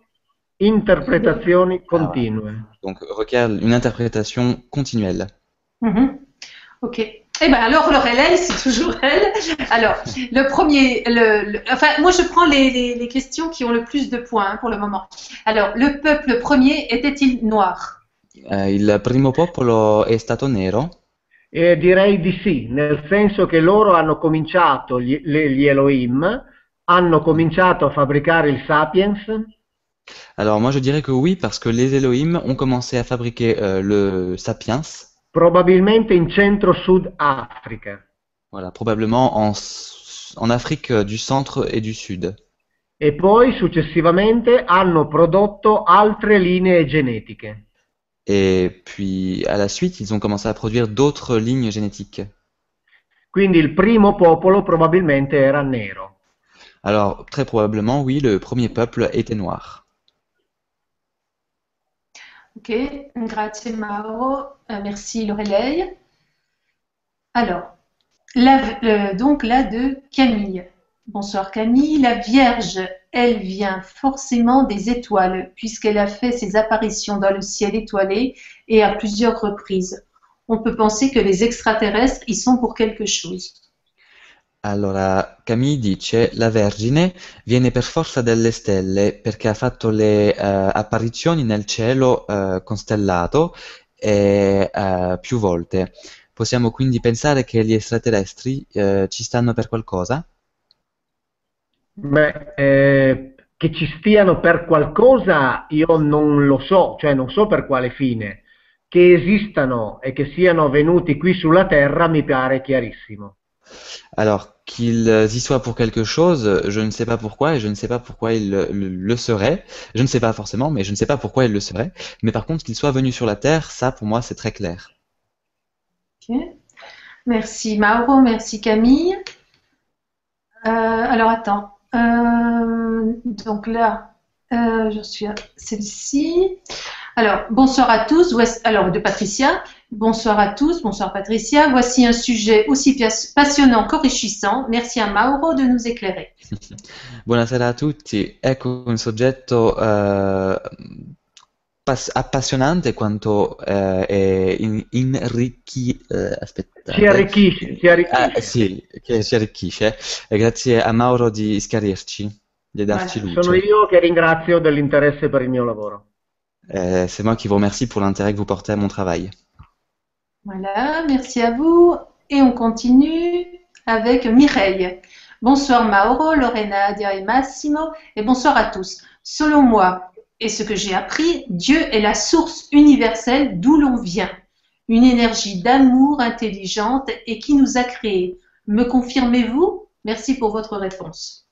interpretazioni continue.
donc requièrent une interprétation continuelle.
Mhm. Ok. Eh ben alors Lorelei, c'est toujours elle. Alors le premier, le, le- enfin moi je prends les, les- les questions qui ont le plus de points hein, pour le moment. Alors le peuple premier était-il noir?
Euh, il primo popolo è stato nero?
E direi di sì, nel senso che loro hanno cominciato, gli, gli Elohim, hanno cominciato a fabbricare il Sapiens
Alors moi je dirais que oui, parce que les Elohim ont commencé à fabriquer euh, le Sapiens,
probabilmente in centro-sud Africa
voilà, probablement en, en Afrique du centre et du sud.
e poi successivamente hanno prodotto altre linee genetiche.
Et puis à la suite, ils ont commencé à produire d'autres lignes génétiques.
Quindi il primo popolo probabilmente era nero.
Alors très probablement, oui, le premier peuple était noir.
Ok, grazie Mauro, Euh, merci Lorelei. Alors, la, euh, donc là de Camille. Bonsoir Camille. La Vierge, elle vient forcément des étoiles, puisqu'elle a fait ses apparitions dans le ciel étoilé et à plusieurs reprises. On peut penser que les extraterrestres y sont pour quelque chose.
Allora, Camille dice, la Vergine viene per forza delle stelle perché ha fatto le eh, apparizioni nel cielo eh, constellato e, eh, più volte. Possiamo quindi pensare che gli extraterrestri ci stanno per qualcosa?
Beh, eh, che ci stiano per qualcosa io non lo so, cioè non so per quale fine. Che esistano e che siano venuti qui sulla Terra mi pare chiarissimo.
Alors, qu'ils y soient pour quelque chose, je ne sais pas pourquoi et je ne sais pas pourquoi ils le, le- le seraient. Je ne sais pas forcément, mais je ne sais pas pourquoi ils le seraient. Mais par contre, qu'ils soient venus sur la Terre, ça pour moi c'est très clair.
Ok. Merci Mauro, merci Camille. Euh, alors attends. Euh, donc là, euh, je suis à celle-ci. Alors, bonsoir à tous. Alors, de Patricia. Bonsoir à tous. Bonsoir Patricia. Voici un sujet aussi passionnant qu'enrichissant. Merci à Mauro de nous éclairer.
Buonasera a tutti. Ecco un soggetto eh, pas- appassionante quanto eh, è in, inricchi- eh, aspettate.
Ci arricchisce, ci arricchisce.
Ah, sì, che ci arricchisce. E grazie a Mauro di schiarirci, di darci luce.
Sono io che ringrazio dell'interesse per il mio lavoro.
C'est moi qui vous remercie pour l'intérêt que vous portez à mon travail.
Voilà, merci à vous. Et on continue avec Mireille. Bonsoir Mauro, Lorena, Nadia et Massimo, et bonsoir à tous. Selon moi, et ce que j'ai appris, Dieu est la source universelle d'où l'on vient, une énergie d'amour intelligente et qui nous a créés. Me confirmez-vous Merci pour votre réponse.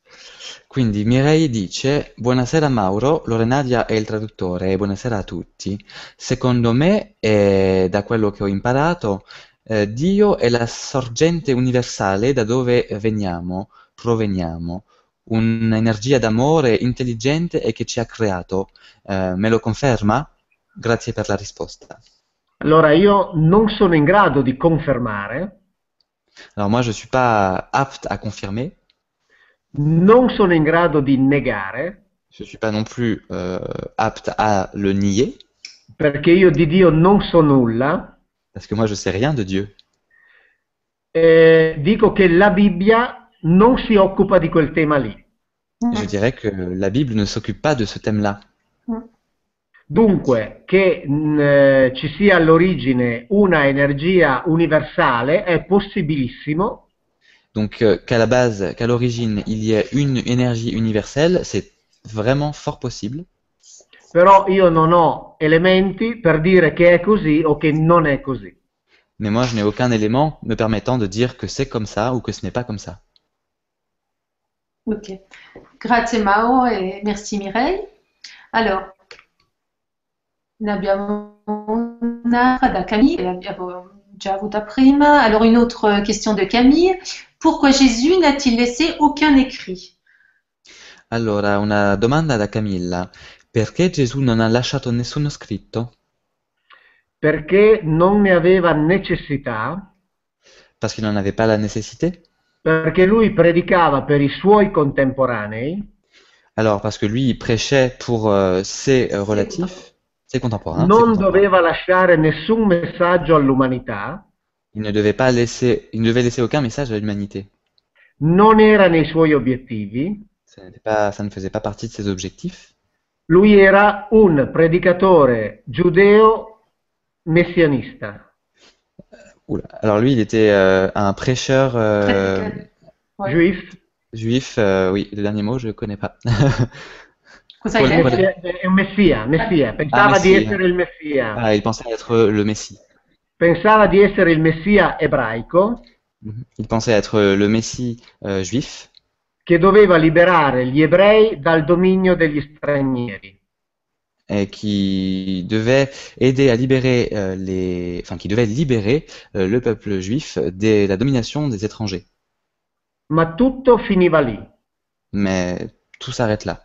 Quindi Mireille dice: Buonasera Mauro, Lorenadia è il traduttore e buonasera a tutti. Secondo me, e da quello che ho imparato, eh, Dio è la sorgente universale da dove veniamo, proveniamo, un'energia d'amore intelligente e che ci ha creato. Eh, me lo conferma? Grazie per la risposta.
Allora io non sono in grado di confermare,
Alors moi, je suis pas apte à confirmer,
non sono in grado di negare,
je suis pas non plus euh, apte à le nier,
perché io di Dio non so nulla.
parce que moi, je sais rien de Dieu.
Eh, dico che la Bibbia non si occupa di quel tema lì.
Je dirais que la Bible ne s'occupe pas de ce thème-là.
Dunque, che mh, eh, ci sia all'origine una energia universale è possibilissimo,
Donc euh, qu'à la base, qu'à l'origine, il y ait une énergie universelle, c'est vraiment fort possible.
però io non ho elementi per dire che è così o che non è così.
Mais moi, je n'ai aucun élément me permettant de dire que c'est comme ça ou que ce n'est pas comme ça.
Ok. Grazie Mao e merci Mireille. Alors, abbiamo un'altra da Camille, l'abbiamo già avuta prima. Alors, une autre question de Camille. Pourquoi Jésus n'a-t-il laissé aucun écrit?
Allora, una domanda da Camilla. Perché Gesù non ha lasciato nessuno scritto?
Perché non ne aveva necessità,
Parce qu'il n'en avait pas la nécessité?
Perché lui predicava per i suoi contemporanei
Alors, parce que lui, il prêchait pour euh, ses euh, relatifs, ses contemporains. ses
non
contemporains.
doveva lasciare nessun messaggio all'umanità,
Il ne devait pas laisser, il ne devait laisser aucun message à l'humanité.
non era nei suoi obiettivi,
Ça, pas, ça ne faisait pas partie de ses objectifs.
lui era un predicatore giudeo messianista.
Oula. Alors lui, il était euh, un prêcheur euh,
Ouais.
Juif,
juif. euh, oui, le dernier mot, je connais pas.
Cosa
è un messia, messia, pensava di
Messia.
essere il messia,
Ah, il pensait être le Messie.
pensava di essere il messia ebraico
Mhm. Il pensait être le Messie euh, juif
che doveva liberare gli ebrei dal dominio degli stranieri.
Et qui devait aider à libérer euh, les, enfin qui devait libérer euh, le peuple juif de la domination des étrangers.
Ma tutto finiva lì.
Mais tout s'arrête là.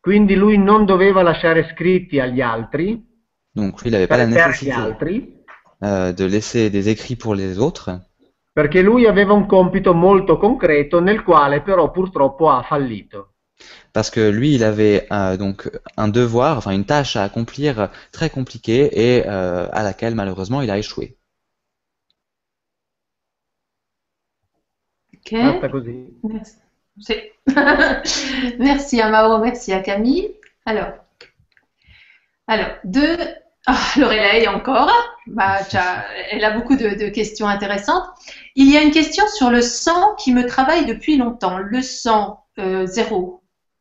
Quindi lui non doveva lasciare scritti agli altri,
Donc lui, il n'avait pas la nécessité
altri,
euh, de laisser des écrits pour les autres,
perché lui aveva un compito molto concreto nel quale però purtroppo ha fallito.
Parce que lui, il avait euh, donc un devoir, enfin une tâche à accomplir très compliquée et euh, à laquelle malheureusement il a échoué.
Ok.
Così.
Merci. À Mao, merci à Camille. Alors, alors de ah, Lorelei encore. Bah, elle a beaucoup de, de questions intéressantes. Il y a une question sur le sang qui me travaille depuis longtemps. Le sang euh, zéro,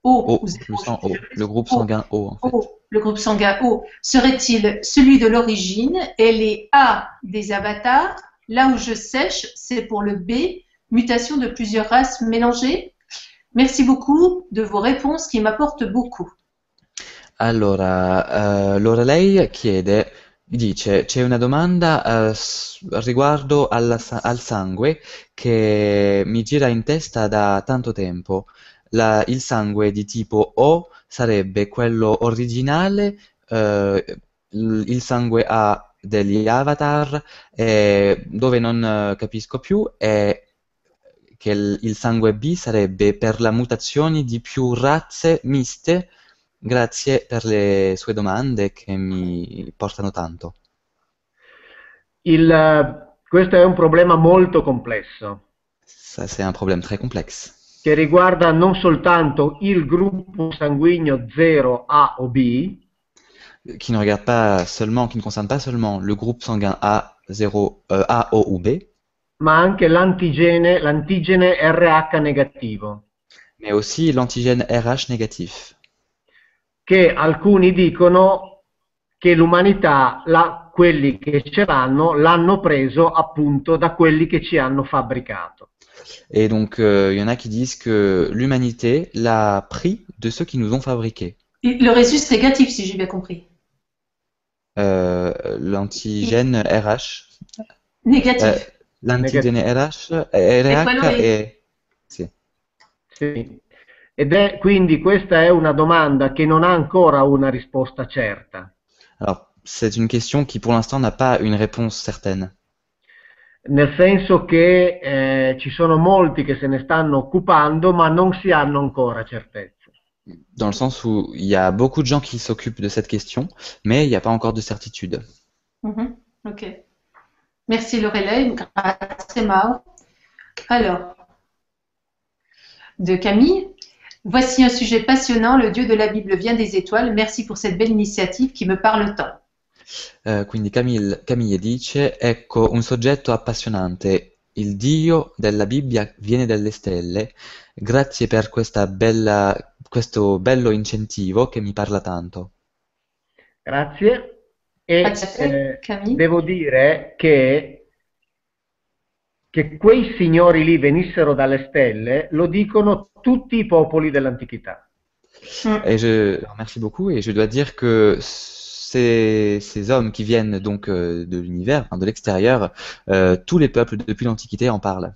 O,
le sang O, groupe sanguin O en fait.
O, le groupe sanguin O, serait-il celui de l'origine et les A des avatars? Là où je sèche, c'est pour le B, mutation de plusieurs races mélangées Merci beaucoup de vos réponses qui m'apportent beaucoup.
Allora, eh, Lorelei chiede, dice, c'è una domanda s- riguardo sa- al sangue che mi gira in testa da tanto tempo. La- il sangue di tipo O sarebbe quello originale, eh, il sangue A degli avatar, e dove non eh, capisco più è che il, il sangue B sarebbe per la mutazione di più razze miste. Grazie per le sue domande che mi portano tanto.
Il, eh, questo è un problema molto complesso
Ça, c'est un problème très complexe.
Che riguarda non soltanto il gruppo sanguigno 0A o B,
Qui ne regarde pas seulement, qui ne concerne pas seulement le groupe sanguin A, 0, euh, A, O ou B,
ma anche l'antigene, l'antigene RH negativo,
mais aussi l'antigène RH négatif.
che alcuni dicono che l'umanità, la- quelli che ce l'hanno, l'hanno preso appunto da quelli che ci hanno fabbricato.
Et donc, euh, il y en a qui disent que l'humanité l'a pris de ceux qui nous ont fabriqués.
Le rhésus négatif, si j'ai bien compris.
Euh, l'antigène RH,
Négatif.
euh, l'antigène RH, è... Sì.
Sì. Ed è quindi questa è una domanda che non ha ancora una risposta certa,
Alors, c'est une question qui pour l'instant n'a pas une réponse certaine.
Nel senso che eh, ci sono molti che se ne stanno occupando, ma non si hanno ancora certezze.
Dans le sens où il y a beaucoup de gens qui s'occupent de cette question, mais il n'y a pas encore de certitude.
Mhm. Ok. Merci Lorelei, grazie Mao. Alors, de Camille. Voici un sujet passionnant, le Dieu de la Bible vient des étoiles. Merci pour cette belle initiative qui me parle tant.
Eh, quindi Camille, Camille dice, ecco un soggetto appassionante, il Dio della Bibbia viene dalle stelle, grazie per questa bella, questo bello incentivo che mi parla tanto.
Grazie. E eh, devo dire che che quei signori lì venissero dalle stelle lo dicono tutti i popoli dell'antichità.
Et je remercie beaucoup et je dois dire que ces, ces hommes qui viennent donc euh, de l'univers, enfin, de l'extérieur, euh, tous les peuples depuis l'Antiquité en parlent.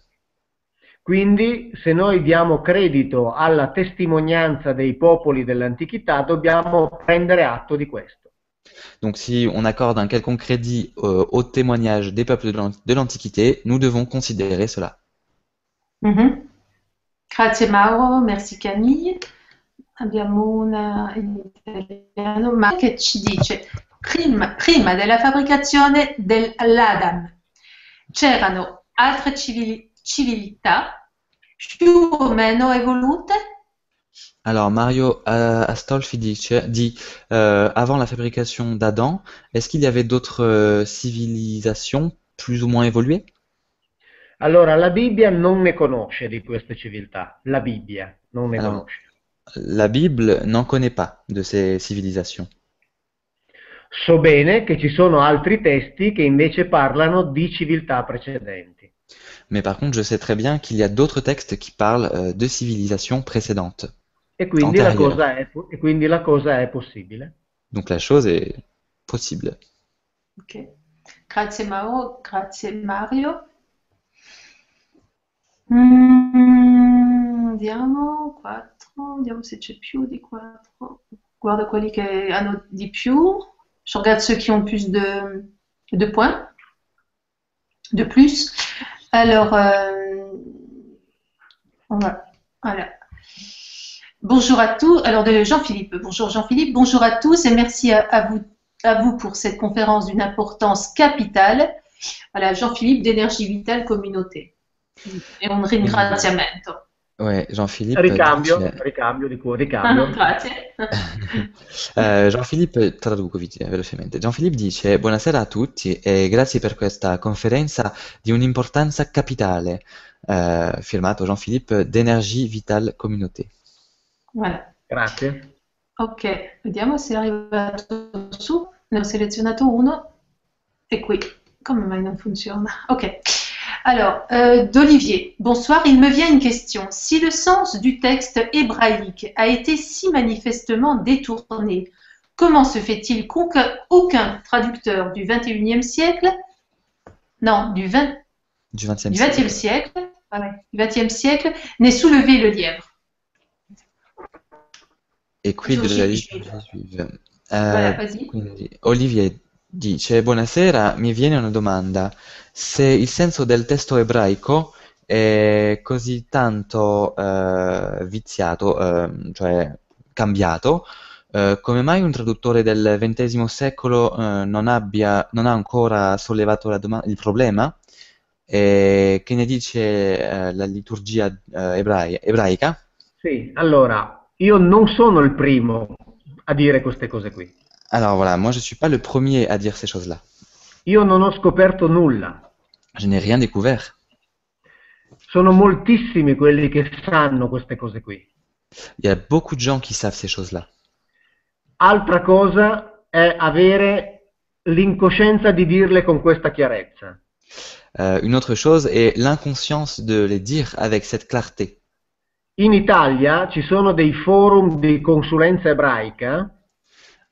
Quindi se noi diamo credito alla testimonianza dei popoli dell'antichità dobbiamo prendere atto di questo.
Donc si on accorde un quelconque crédit euh, au témoignage des peuples de l'An- de l'Antiquité, nous devons considérer cela.
Grazie Mauro, merci Camille. Abbiamo una in italiano, ma che ci dice? Prima, prima della fabbricazione dell'Adam c'erano altre civili- civiltà più o meno evolute?
Alors Mario euh, Astolfi dice, dit, euh, avant la fabrication d'Adam, est-ce qu'il y avait d'autres euh, civilisations plus ou moins évoluées?
Allora, la Bibbia non ne conosce di queste civiltà, la Bibbia non ne
Alors,
conosce.
La Bible n'en connaît pas de ces civilisations.
So bene che ci sono altri testi che invece parlano di civiltà precedenti.
Mais par contre, je sais très bien qu'il y a d'autres textes qui parlent euh, de civilisations précédentes.
E quindi, la cosa è, e quindi la cosa è possibile.
Donc la chose est possible.
Ok. Grazie Mauro, grazie Mario. Mm, Andiamo, 4, vediamo se c'è più di 4. Guardo quelli che hanno di più. Je regarde ceux qui ont plus de, points, de plus. Alors, euh, on va, voilà. Bonjour à tous. Alors, de Jean-Philippe. Bonjour Jean-Philippe. Bonjour à tous et merci à, à vous, à vous pour cette conférence d'une importance capitale. Voilà, Jean-Philippe d'Énergie Vitale Communauté. E un ringraziamento.
Ouais, Jean-Philippe.
Ricambio, ricambio di cuore, ricambio.
Grazie.
Eh, Jean-Philippe, traduco velocemente. Jean-Philippe dice: Buonasera a tutti e grazie per questa conferenza di un'importanza capitale. Eh, firmato Jean-Philippe d'Energie Vitale Communauté.
Voilà.
Grazie.
Ok, vediamo se è arrivato su. Ne ho selezionato uno. E qui. Come mai non funziona? Ok. Alors, euh, d'Olivier. Bonsoir, il me vient une question. Si le sens du texte hébraïque a été si manifestement détourné, comment se fait-il qu'aucun aucun traducteur du 21e siècle, non, du 20,
Du XXe
du
siècle.
20e siècle, voilà, du 20e siècle, n'ait soulevé le lièvre
E qui
Giù,
della
giù,
lista
giù.
juive.
Voilà,
Eh,
vas-y.
quindi Olivier dice: Buonasera, mi viene una domanda. Se il senso del testo ebraico è così tanto eh, viziato, ehm, cioè cambiato, eh, come mai un traduttore del XX secolo eh, non abbia, non ha ancora sollevato il problema? Che ne dice eh, la liturgia eh, ebrai- ebraica?
Sì, allora, io non sono il primo a dire queste cose qui.
Alors voilà, moi je suis pas le premier à dire ces choses-là.
Io non ho scoperto nulla.
Je n'ai rien découvert.
Sono moltissimi quelli che sanno queste cose qui.
Il y a beaucoup de gens qui savent ces choses-là.
Altra cosa è avere l'incoscienza di dirle con questa chiarezza.
Euh, une autre chose est l'inconscience de les dire avec cette clarté.
In Italia ci sono dei forum di consulenza ebraica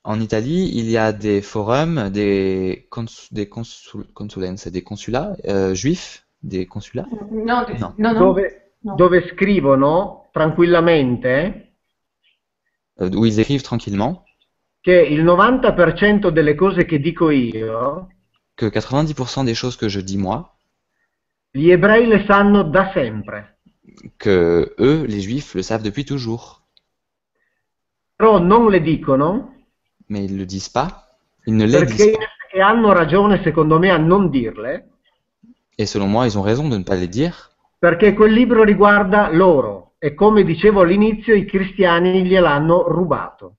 En Italie, il y a des forums, des, cons des consul consulenze, des consulats euh, juifs, des consulats?
Non, de-
Non.
non, non.
dove,
no.
dove scrivono tranquillamente?
Euh, où ils écrivent tranquillement
che il 90% delle cose che dico io
que 90% des choses que je dis moi,
gli ebrei le sanno da sempre,
que eux, les juifs, le savent depuis toujours,
però non le dicono
mais ils le disent pas. Ils ne les disent pas.
e hanno ragione secondo me a non dirle
Et selon moi, ils ont raison de ne pas les dire,
perché quel libro riguarda loro e come dicevo all'inizio i cristiani gliel'hanno rubato.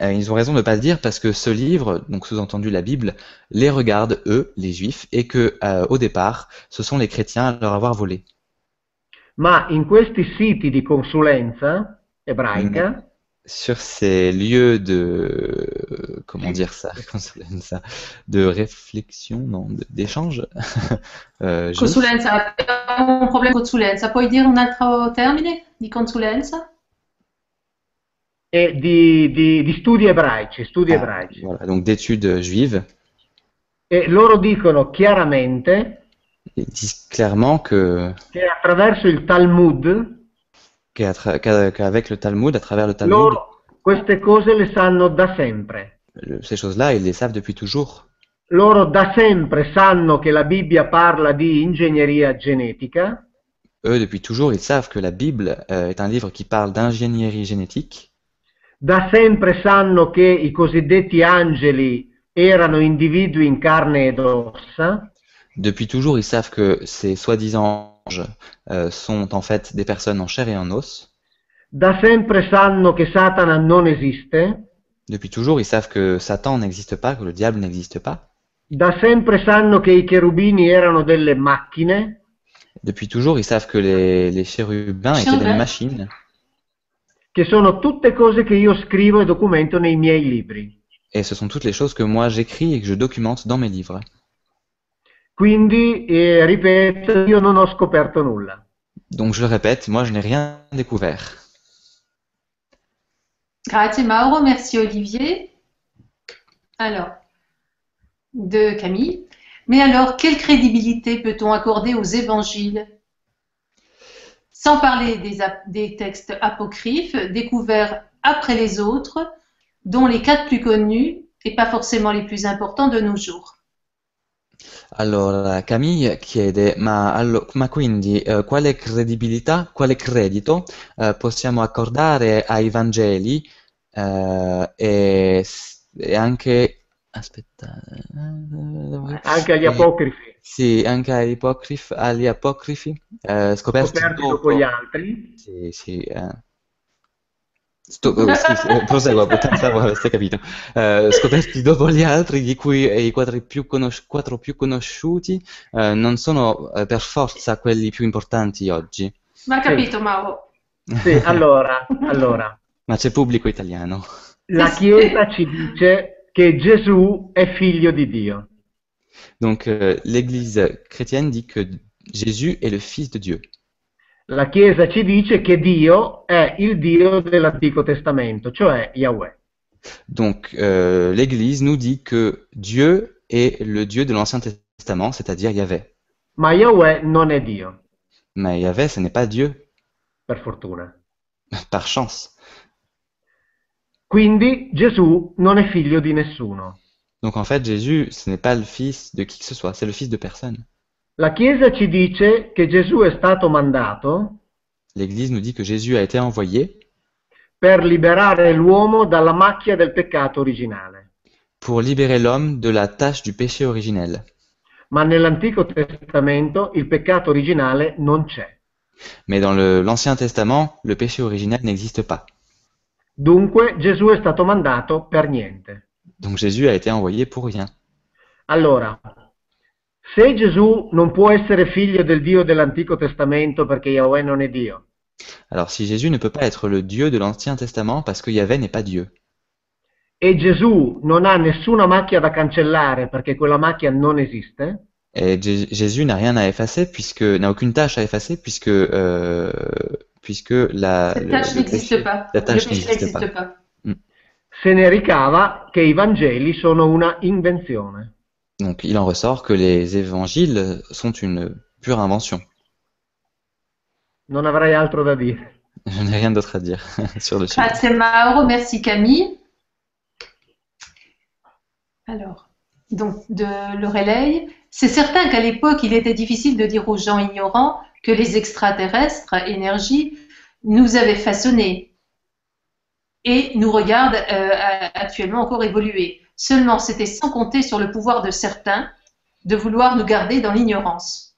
Euh, ils ont raison de ne pas le dire parce que ce livre, donc sous-entendu la Bible, les regarde, eux, les juifs, et que euh, au départ, ce sont les chrétiens à leur avoir volé.
Ma in questi siti di consulenza ebraica
sur ces lieux de comment dire ça, ça de réflexion, non, d'échange.
euh, consulenza, un problème consulenza. Puoi dire un altro termine di consulenza?
E di, di, di studi ebraici, studi ah, ebraici.
Voilà, donc d'études juives.
E loro dicono chiaramente
Ils disent clairement que,
che attraverso il Talmud
qu'avec le Talmud, à travers le Talmud,
loro queste cose le sanno da sempre.
Ces choses-là, ils les savent depuis toujours.
Loro da sempre sanno che la Bibbia parla di ingegneria genetica.
Eux, depuis toujours, ils savent que la Bible euh, est un livre qui parle d'ingénierie génétique.
Da sempre sanno che i cosiddetti angeli erano individui in carne ed ossa.
Depuis toujours, ils savent que ces soi-disant sont en fait des personnes en chair et en os.
Da sempre sanno che Satana non esiste.
Depuis toujours, ils savent que Satan n'existe pas, que le diable n'existe pas.
Da sempre sanno che i cherubini erano delle macchine.
Depuis toujours, ils savent que les, les chérubins étaient des machines.
Che sono tutte cose che io scrivo e documento nei miei libri.
Et ce sont toutes les choses que moi j'écris et que je documente dans mes livres.
Quindi, eh, ripeto, io non ho scoperto nulla.
Donc je le répète, moi je n'ai rien découvert.
Grazie Mauro, merci Olivier. Alors, de Camille. Mais alors, quelle crédibilité peut-on accorder aux évangiles? Sans parler des, des, textes apocryphes découverts après les autres, dont les quatre plus connus et pas forcément les plus importants de nos jours.
Allora, Camille chiede, ma, allo, ma quindi eh, quale credibilità, quale credito eh, possiamo accordare ai Vangeli eh, e, e, anche... Aspetta...
Anche agli apocrifi.
Sì, anche agli apocrifi, agli apocrifi eh, scoperti,
scoperti dopo, dopo, gli altri.
Sì, sì. Eh. Sto, oh, scusi, eh, proseguo, pensavo avesse capito. Uh, scoperti dopo gli altri, di cui i quattro più, conosci- quattro più conosciuti uh, non sono uh, per forza quelli più importanti oggi.
Ma ha capito, Mauro?
Sì, allora, allora.
Ma c'è pubblico italiano.
La Chiesa ci dice che Gesù è figlio di Dio.
Donc, l'Église chrétienne dit que Jésus est le Fils de Dieu.
La Chiesa ci dice che Dio è il Dio dell'Antico Testamento, cioè Yahweh.
Donc, euh, l'Église nous dit que Dieu est le Dieu de l'Ancien Testament, c'est-à-dire Yahvé.
Ma Yahweh non è Dio.
Mais Yahvé, ce n'est pas Dieu.
Per fortuna.
Par chance.
Quindi Gesù non è figlio di nessuno.
Donc en fait, Jésus, ce n'est pas le fils de qui que ce soit, c'est le fils de personne.
La Chiesa ci dice che Gesù è stato mandato
L'Église nous dit que Jésus a été envoyé
per liberare l'uomo dalla macchia del peccato originale.
pour libérer l'homme de la tâche du péché originel.
Ma nell'Antico Testamento il peccato originale non c'è.
Mais dans l'Ancien Testament, le péché originel n'existe pas.
Dunque Gesù è stato mandato per niente.
Donc Jésus a été envoyé pour rien.
Allora, se Gesù non può essere figlio del Dio dell'Antico Testamento perché Yahweh non è Dio.
Alors si Jésus ne peut pas être le Dieu de l'Ancien Testament parce que Yahvé n'est pas Dieu.
E Gesù non ha nessuna macchia da cancellare perché quella macchia non esiste.
Et Jésus n'a rien à effacer puisque n'a aucune tâche à effacer puisque euh, puisque la
Cette tâche n'existe pas.
La tâche n'existe pas.
pas.
Mm.
Se ne ricava che i Vangeli sono una invenzione.
Donc il en ressort que les évangiles sont une pure invention.
Non avrei altro da dire.
Je n'ai rien d'autre à dire sur le sujet.
Grazie Mauro, merci Camille. Alors, donc de Lorelei, c'est certain qu'à l'époque, il était difficile de dire aux gens ignorants que les extraterrestres, énergie, nous avaient façonnés et nous regardent euh, actuellement encore évoluer. Seulement, c'était sans compter sur le pouvoir de certains de vouloir nous garder dans l'ignorance.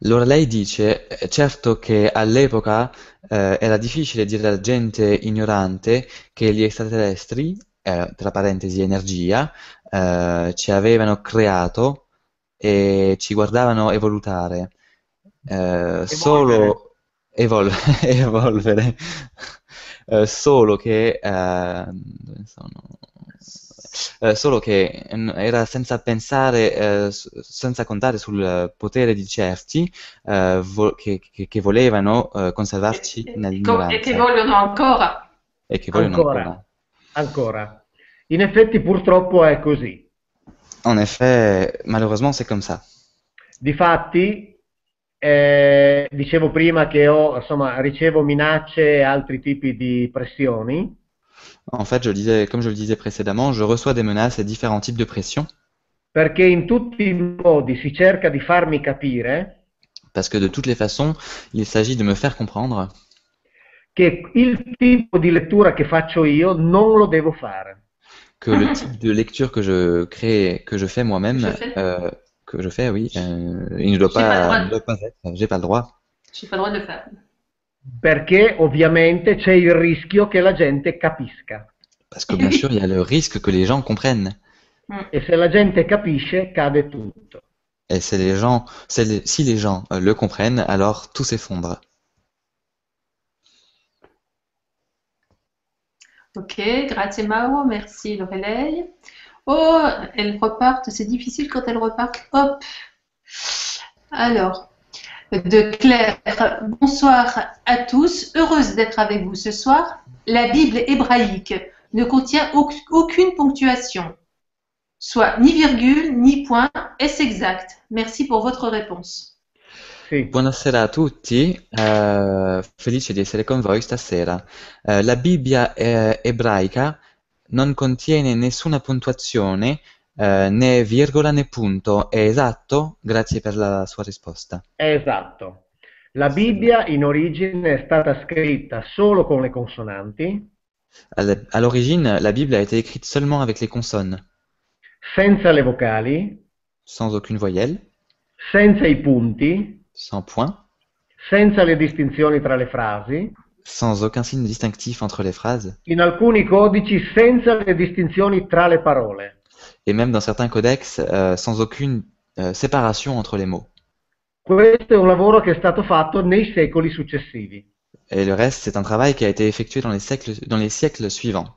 Lorelei dice, certo che all'epoca eh, era difficile dire alla gente ignorante che gli extraterrestri, eh, tra parentesi energia, eh, ci avevano creato e ci guardavano evolutare. Eh, solo evol- evolvere. eh, solo che eh, dove sono? Eh, solo che mm, era senza pensare, eh, senza contare sul potere di certi eh, vo- che, che- che volevano eh, conservarci
E, e- e che vogliono ancora.
e che vogliono
Ancora.
ancora.
Ancora. In effetti purtroppo è così.
En effet, malheureusement, c'est comme ça.
Difatti, eh, dicevo prima che ho, insomma, ricevo minacce e altri tipi di pressioni
En fait, je le disais, comme je le disais précédemment, je reçois des menaces et différents types de pression
perché in tutti i modi si cerca di farmi capire
parce que de toutes les façons, il s'agit de me faire comprendre
che il tipo di lettura che faccio io non lo devo fare.
que le type de lecture que je crée, que je fais moi-même,
Je fais.
euh, que je fais, oui, euh, il ne doit
J'ai pas le
pas,
droit.
ne doit pas être, j'ai pas le droit.
Je n'ai pas le droit de le faire.
Perché ovviamente c'è il rischio che la gente capisca.
Parce que bien sûr, il y a le risque que les gens comprennent.
E se la gente capisce, cade tutto.
Et c'est les gens, les- si les gens euh, le comprennent, alors tout s'effondre.
Ok, grazie Mauro, merci Lorelei. Oh, elles repartent, c'est difficile quand elles repartent. Hop. Alors, de Claire, bonsoir à tous, heureuse d'être avec vous ce soir. La Bible hébraïque ne contient auc- aucune ponctuation, soit ni virgule, ni point. Est-ce exact? Merci pour votre réponse.
Sì.
Buonasera a tutti, eh, felice di essere con voi stasera. Eh, la Bibbia eh, ebraica non contiene nessuna puntuazione, eh, né virgola né punto. È esatto? Grazie per la sua risposta.
È esatto. La Bibbia in origine è stata scritta solo con le consonanti,
À à l'origine, la Bible a été écrite seulement avec les consonnes,
senza le vocali,
sans aucune voyelle,
senza i punti,
sans point,
senza le distinzioni tra le frasi,
sans aucun signe distinctif entre les phrases,
in alcuni codici senza le distinzioni tra le parole.
Et même dans certains codex, euh, sans aucune euh, séparation entre les mots.
Questo è un lavoro che è stato fatto nei secoli successivi
Et le reste, c'est un travail qui a été effectué dans les siècles, dans les siècles suivants.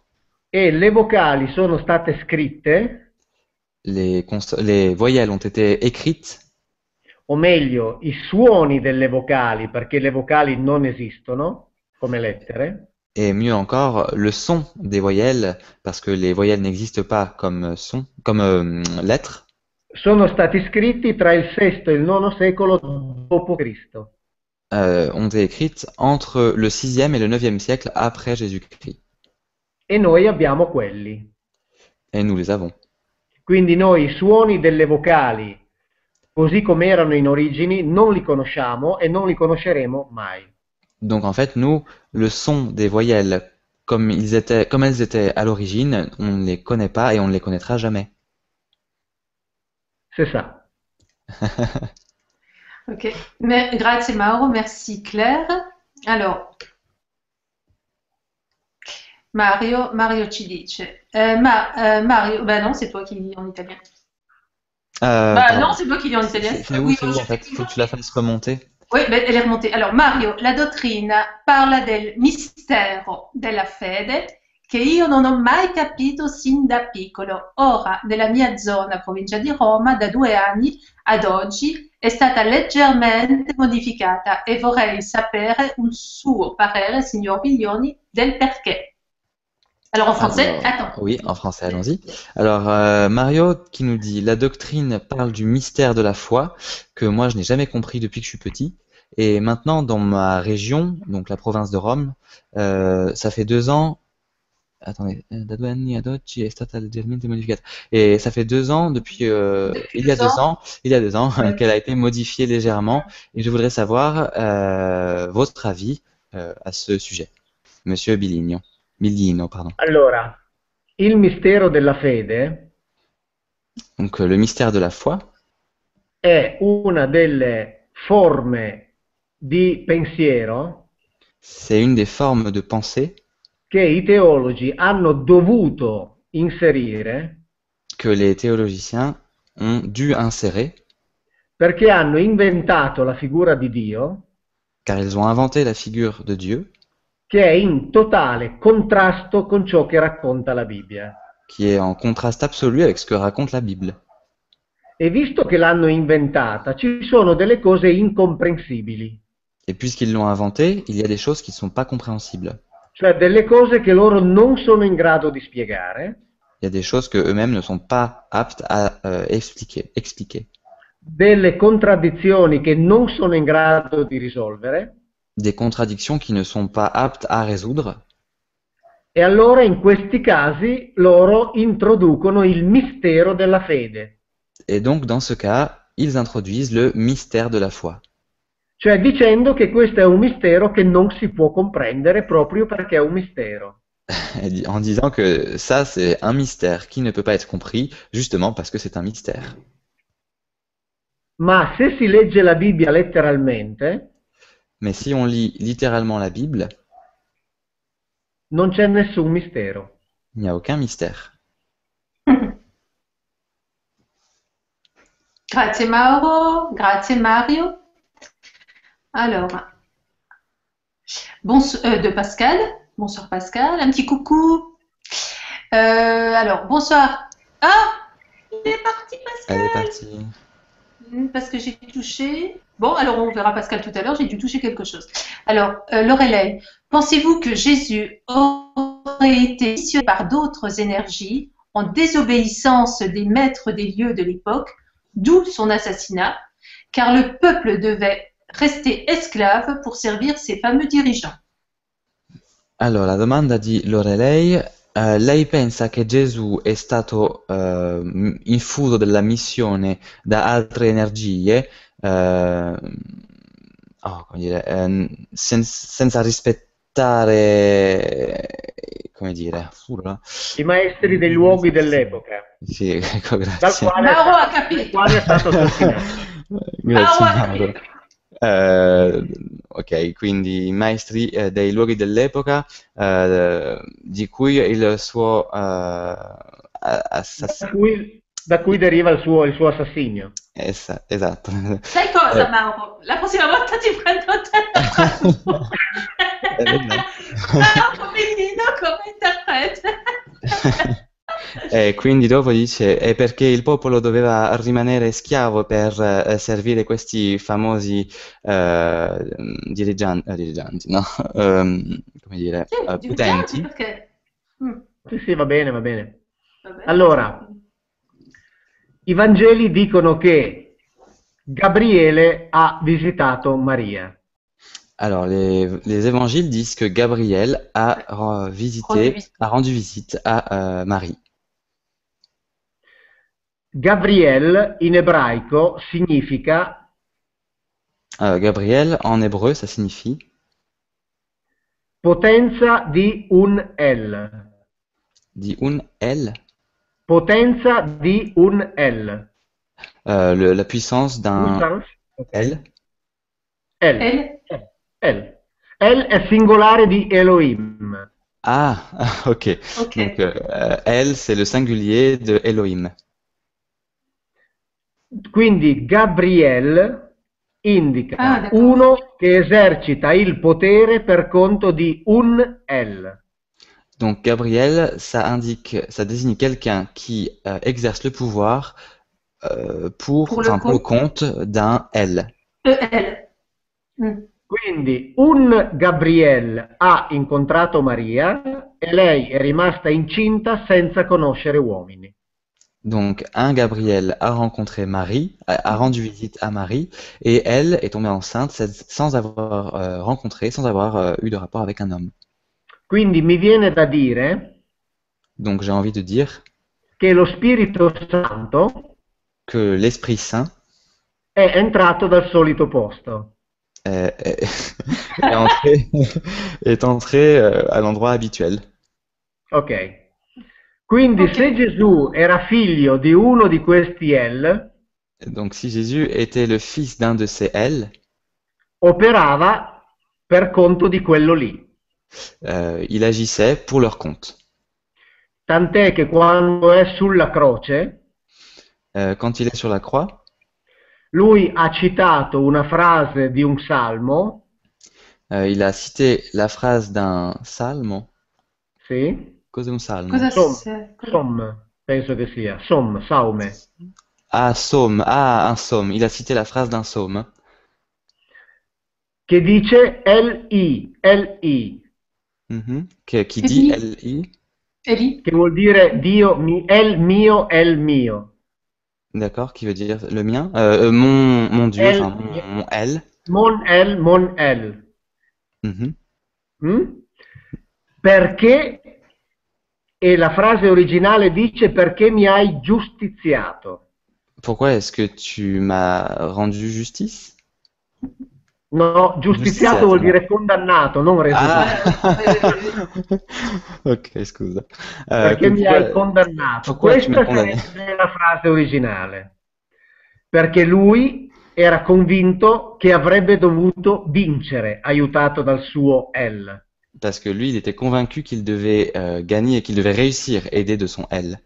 e le vocali sono state scritte,
Les, les voyelles ont été écrites,
o meglio, i suoni delle vocali, perché le vocali non esistono come lettere,
et mieux encore, le son des voyelles, parce que les voyelles n'existent pas comme son, comme euh, lettres,
sono stati scritti tra il VI e il IX secolo d.C.
euh, ont été écrites entre le 6e et le 9e siècle après Jésus-Christ.
e noi abbiamo quelli.
Et nous les avons.
Quindi noi i suoni delle vocali, così come erano in origini, non li conosciamo e non li conosceremo mai.
Donc en fait, nous, le son des voyelles, comme ils étaient, comme elles étaient à l'origine, on ne les connaît pas et on ne les connaîtra jamais.
Se sa.
Ok, Mais, grazie Mauro, merci Claire. Alors, Mario, Mario ci dice, euh, Ma- euh, Mario, bah non, c'est toi qui lis en italien.
Euh,
bah
pardon.
non, c'est toi qui lis en italien.
C'est c'est où,
Oui,
c'est où,
je-
en fait? Faut que tu la fasses remonter.
Oui, beh, elle est remontée. Alors, Mario, la dottrina parla del mistero della fede che io non ho mai capito sin da piccolo. Ora, nella mia zona, provincia di Roma, da due anni ad oggi è stata leggermente modificata e vorrei sapere un suo parere, signor Biglioni, del perché. Alors, en français,
Alors,
attends.
Oui, en français, allons-y. Alors, euh, Mario qui nous dit, la doctrine parle du mystère de la foi, que moi je n'ai jamais compris depuis que je suis petit. Et maintenant, dans ma région, donc la province de Rome, euh, ça fait deux ans. Attendez, euh. Et ça fait deux ans, depuis, euh,
Depuis
il y a
deux ans.
ans, il y a deux ans, qu'elle a été modifiée légèrement. Et je voudrais savoir votre avis à ce sujet. Monsieur Biligno. Biglino, pardon.
Allora, il mistero della fede
Donc, le mystère de la foi.
è una delle forme di pensiero
C'est une des formes de pensée
che i teologi hanno dovuto inserire
que les théologiciens ont dû insérer,
perché hanno inventato la figura di Dio
car ils ont inventé la figure de Dieu
che è in totale contrasto con ciò che racconta la Bibbia.
qui est en contraste absolu avec ce que raconte la Bible.
E visto che l'hanno inventata, ci sono delle cose incomprensibili,
Et puisqu'ils l'ont inventé, il y a des choses qui ne sont pas compréhensibles.
cioè delle cose che loro non sono in grado di spiegare,
Il y a des choses que eux-mêmes ne sont pas aptes à euh, expliquer. expliquer.
delle contraddizioni che non sono in grado di risolvere,
Des contradictions qui ne sont pas aptes à résoudre.
e allora in questi casi loro introducono il mistero della fede,
Et donc, dans ce cas, ils introduisent le mystère de la foi.
cioè dicendo che questo è un mistero che non si può comprendere proprio perché è un mistero.
En disant que ça, c'est un mystère qui ne peut pas être compris, justement parce que c'est un mystère.
Ma se si legge la Bibbia letteralmente,
Mais si on lit littéralement la Bible,
non c'è nessun mistero.
il n'y a aucun mystère.
Grazie Mauro, grazie Mario. Alors, bon, euh, de Pascal. Bonsoir Pascal, un petit coucou. Euh, alors, bonsoir. Ah, il est parti Pascal.
Elle est partie.
Hmm, Parce que j'ai touché. Bon, alors on verra Pascal tout à l'heure, j'ai dû toucher quelque chose. Alors, euh, Lorelei, pensez-vous que Jésus aurait été missionné par d'autres énergies en désobéissance des maîtres des lieux de l'époque, d'où son assassinat, car le peuple devait rester esclave pour servir ses fameux dirigeants?
Allora, la domanda di Lorelei, eh, lei pensa che Gesù è stato eh, infuso della missione da altre energie, oh, come dire, eh, sen- senza rispettare, come dire, urla.
I maestri dei luoghi dell'epoca,
Sì, ecco,
dal
grazie.
quale,
Mauro ha
dal
capito.
quale è stato assassinato.
Grazie
Mauro.
Eh, ok, quindi i maestri eh, dei luoghi dell'epoca eh, di cui il suo eh,
Da
assassino.
cui, da cui deriva il suo, il suo assassinio.
Esatto.
Sai cosa,
Eh.
Mauro? La prossima volta ti prendo te.
Eh.
Mauro Benino come interprete.
E quindi dopo dice è perché il popolo doveva rimanere schiavo per eh, servire questi famosi eh, dirigian- eh, dirigenti, no? Ehm, come dire,
Sì,
eh, potenti.
perché? Mm,
Sì, sì, va bene, va bene.
va bene.
Allora. I Vangeli dicono che Gabriele ha visitato Maria.
Alors, les, les évangiles disent que Gabriel a visité,
Rendu visite.
a rendu visite à euh, Marie.
Gabriel in ebraico significa
Euh, Gabriel, en hébreu, ça signifie
potenza di un El.
dit un el,
Potenza di un El.
euh, le- la puissance d'un. El.
Elle,
El. El è singolare di Elohim.
Ah, ok.
ok.
Donc, euh, el, c'est le singulier de Elohim.
Quindi Gabriel indica
Ah,
uno che esercita il potere per conto di un El.
Donc, Gabriel, ça indique, ça désigne quelqu'un qui euh, exerce le pouvoir euh, pour,
Pour le
enfin, pour le
compte.
d'un el.
E-L. Mm.
Quindi un Gabriel ha incontrato Maria e lei è rimasta incinta senza conoscere uomini.
Donc, un Gabriel a rencontré Marie, a, a rendu visite à Marie, et elle est tombée enceinte sans- sans avoir euh, rencontré, sans avoir euh, eu de rapport avec un homme.
Quindi mi viene da dire
Donc, j'ai envie de dire
che lo Spirito Santo
que l'Esprit Saint
è entrato dal solito posto.
est, est- est entré, est entré euh, à l'endroit habituel.
Ok. Quindi
Ok.
se Gesù era figlio di uno di questi El,
Donc, si Jésus était le fils d'un de ces elle,
operava per conto di quello lì.
Euh, il agissait pour leur compte.
Tant'è che quando è sulla croce,
Euh, quand il est sur la croix,
lui ha citato una frase di un salmo
Euh, il a cité la phrase d'un salmo.
Sì?
Cos'è un salmo?
Cosa
Som,
se-
som, penso che sia. Som, saume.
Ah, psaume. Ah, un psaume. Il a cité la phrase d'un psaume.
Che dice L-I, L-I,
Mhm. Qui, qui
Che. Eli
che vuol dire Dio, mi, El mio, El mio.
D'accord, qui veut dire le mien? Euh, euh, mon, mon Dieu, enfin mon, mon elle.
Mon El, mon El.
Mhm.
Mm? Perché, e la frase originale dice perché mi hai giustiziato.
Pourquoi est-ce que tu m'as rendu justice?
No, giustiziato
Giustiziato,
vuol
no.
dire condannato, non reso
Ah. ok, scusa. Euh,
Perché mi hai condannato. Questa sarebbe la frase originale. Perché lui era convinto che avrebbe dovuto vincere, aiutato dal suo El.
Parce que lui, il était convaincu qu'il devait euh, gagner qu'il devait réussir, aidé de son elle.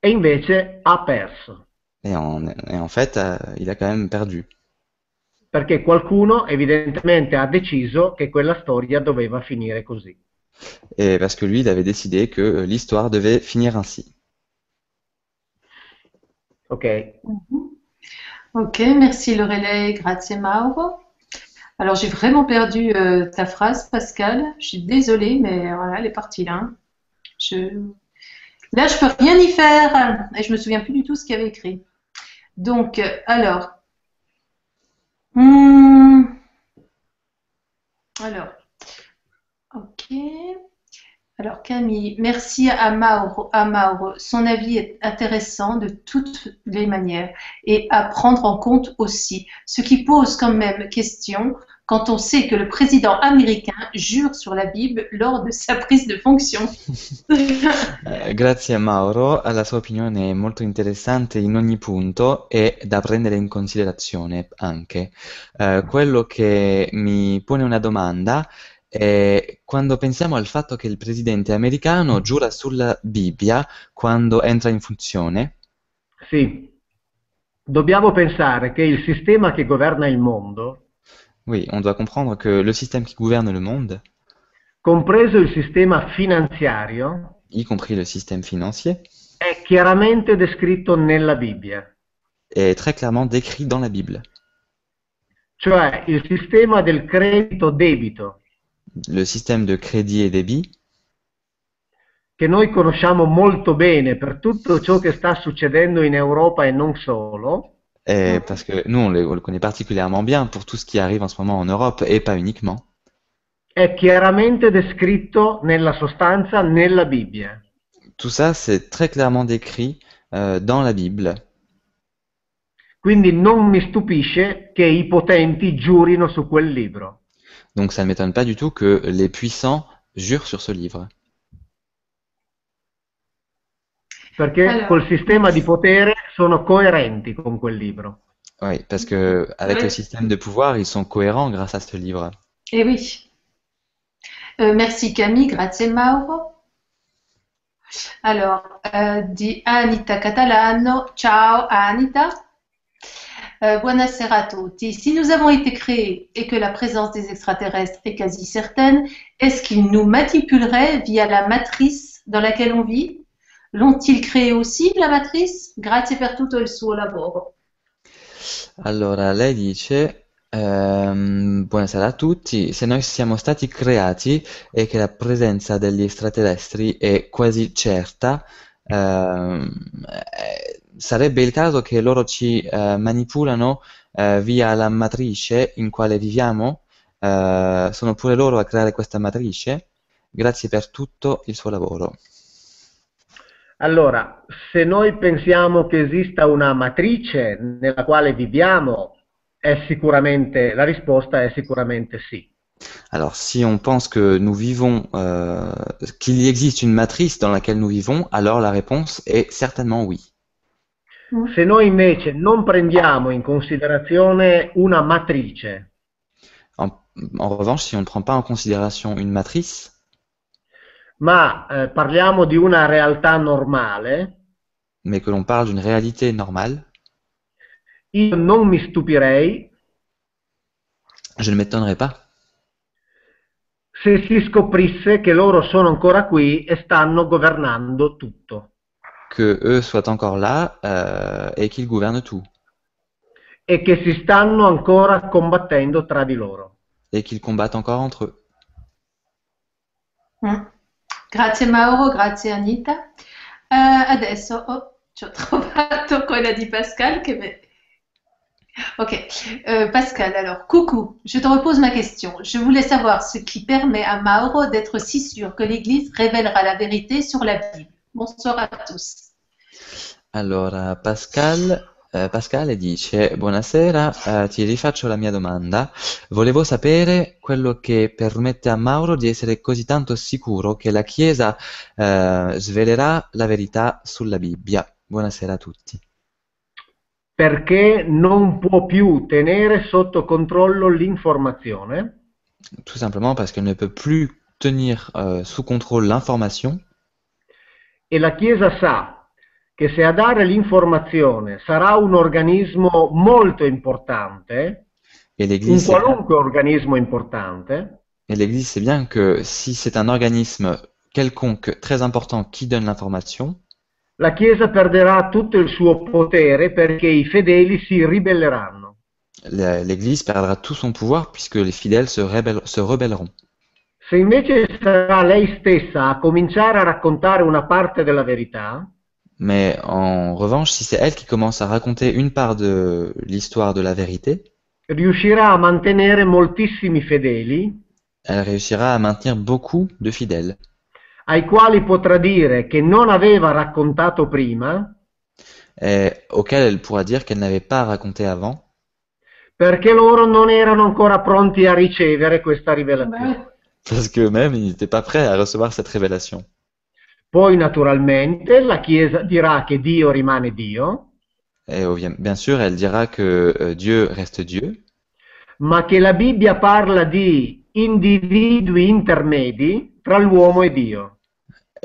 E invece ha perso.
Et en, et en fait, euh, il a quand même perdu.
Perché qualcuno evidentemente ha deciso che quella storia doveva finire così.
Et parce que lui, il avait décidé que euh, l'histoire devait finir ainsi.
Ok?
Mhm. Ok, merci Lorelei, grazie Mauro. Alors j'ai vraiment perdu euh, ta phrase, Pascal. Je suis désolée, mais voilà, elle est partie là. Je... Là, je peux rien y faire. Et je me souviens plus du tout ce qu'il y avait écrit. Donc, euh, alors. Hmm. Alors. Ok. Alors Camille, merci à Mauro, à Mauro. Son avis est intéressant de toutes les manières et à prendre en compte aussi, ce qui pose quand même question quand on sait que le président américain jure sur la Bible lors de sa prise de fonction.
Eh, grazie a Mauro, la sua opinione è molto interessante in ogni punto e da prendere in considerazione anche. Eh, quello che mi pone una domanda è quando pensiamo al fatto che il presidente americano giura sulla Bibbia quando entra in funzione,
Sì. Dobbiamo pensare che il sistema che governa il mondo,
oui, on doit comprendre que le système qui gouverne le monde,
compreso il sistema finanziario,
y compris le système financier,
è chiaramente descritto nella Bibbia.
est très clairement décrit dans la Bible.
Cioè il sistema del credito-debito,
Le système de crédit et débit,
che noi conosciamo molto bene per tutto ciò che sta succedendo in Europa e non solo,
et parce que nous, on le, on le connaît particulièrement bien pour tout ce qui arrive en ce moment en Europe et pas uniquement.
è chiaramente descritto nella sostanza nella Bibbia.
Tout ça, c'est très clairement décrit euh, dans la Bible.
Quindi non mi stupisce che i potenti giurino su quel libro.
Donc ça ne m'étonne pas du tout que les puissants jurent sur ce livre.
Perché
Allora.
col sistema di potere sono coerenti con quel libro.
Oui, parce que avec
Ouais.
le système de pouvoir, ils sont cohérents grâce à ce livre.
Eh oui. Euh, merci Camille, grazie Mauro. Alors, euh, di Anita Catalano, ciao Anita. Euh, buonasera a tutti. Si nous avons été créés et que la présence des extraterrestres est quasi certaine, est-ce qu'ils nous manipuleraient via la matrice dans laquelle on vit? L'ont-ils créé aussi, la matrice Grazie per tutto il suo lavoro.
Allora, lei dice, ehm, buonasera a tutti, se noi siamo stati creati e che la presenza degli extraterrestri è quasi certa, ehm, eh, sarebbe il caso che loro ci eh, manipolano eh, via la matrice in quale viviamo? Eh, sono pure loro a creare questa matrice? Grazie per tutto il suo lavoro.
Allora, se noi pensiamo che esista una matrice nella quale viviamo, è sicuramente, la risposta è sicuramente sì.
Alors, si on pense que nous vivons, euh, qu'il y existe une matrice dans laquelle nous vivons, alors la réponse est certainement oui.
Se noi invece non prendiamo in considerazione una matrice,
En, en revanche, si on ne prend pas en considération une matrice,
ma eh, parliamo di una realtà normale,
mais que l'on parle d'une réalité normale,
io non mi stupirei
je ne m'étonnerais pas
se si scoprisse che loro sono ancora qui e stanno governando tutto
que eux soient encore là euh, et qu'ils gouvernent tout
e che si stanno ancora combattendo tra di loro.
et qu'ils combattent encore entre eux.
Mm. Grazie Mauro, grazie Anita. Eh, adesso oh, ci ho trovato quella di Pascal che Ok, Euh, Pascal, alors, coucou, je te repose ma question. Je voulais savoir ce qui permet à Mauro d'être si sûr que l'Église révélera la vérité sur la Bible. Bonsoir à tous.
Allora, Pascal, eh, Pascale dice, buonasera, eh, ti rifaccio la mia domanda. Volevo sapere quello che permette a Mauro di essere così tanto sicuro che la Chiesa eh, svelerà la verità sulla Bibbia. Buonasera a tutti.
Perché non può più tenere sotto controllo l'informazione
Tout simplement parce qu'elle ne peut plus tenir euh, sous contrôle l'information
e la Chiesa sa che se a dare l'informazione sarà un organismo molto importante, un qualunque organismo importante,
et l'Église sait bien que si c'est un organisme quelconque très important qui donne l'information,
la Chiesa perderà tutto il suo potere perché i fedeli si ribelleranno.
l'Église perdra tout son pouvoir puisque les fidèles se, rebelle- se rebelleront.
Se invece sarà lei stessa a cominciare a raccontare una parte della verità,
Mais en revanche, si c'est elle qui commence à raconter une part de l'histoire de la vérité,
riuscirà a mantenere moltissimi fedeli
elle réussira à maintenir beaucoup de fidèles,
ai quali potrà dire che non aveva raccontato prima
et auxquels elle pourra dire qu'elle n'avait pas raconté avant,
perché loro non erano ancora pronti a ricevere questa rivelazione.
parce qu'eux-mêmes, ils n'étaient pas prêts à recevoir cette révélation.
Poi naturalmente la Chiesa dirà che Dio rimane Dio,
Et bien, sûr, elle dira que euh, Dieu reste Dieu,
ma che la Bibbia parla di individui intermedi tra l'uomo e Dio.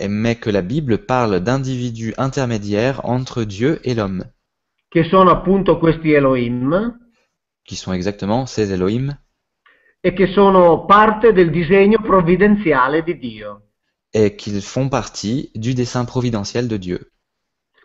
mais que la Bible parle d'individus intermédiaires entre Dieu et l'homme,
che sono appunto questi Elohim.
Qui sont exactement ces Elohim,
e che sono parte del disegno provvidenziale di Dio.
Et qu'ils font partie du dessein providentiel de Dieu.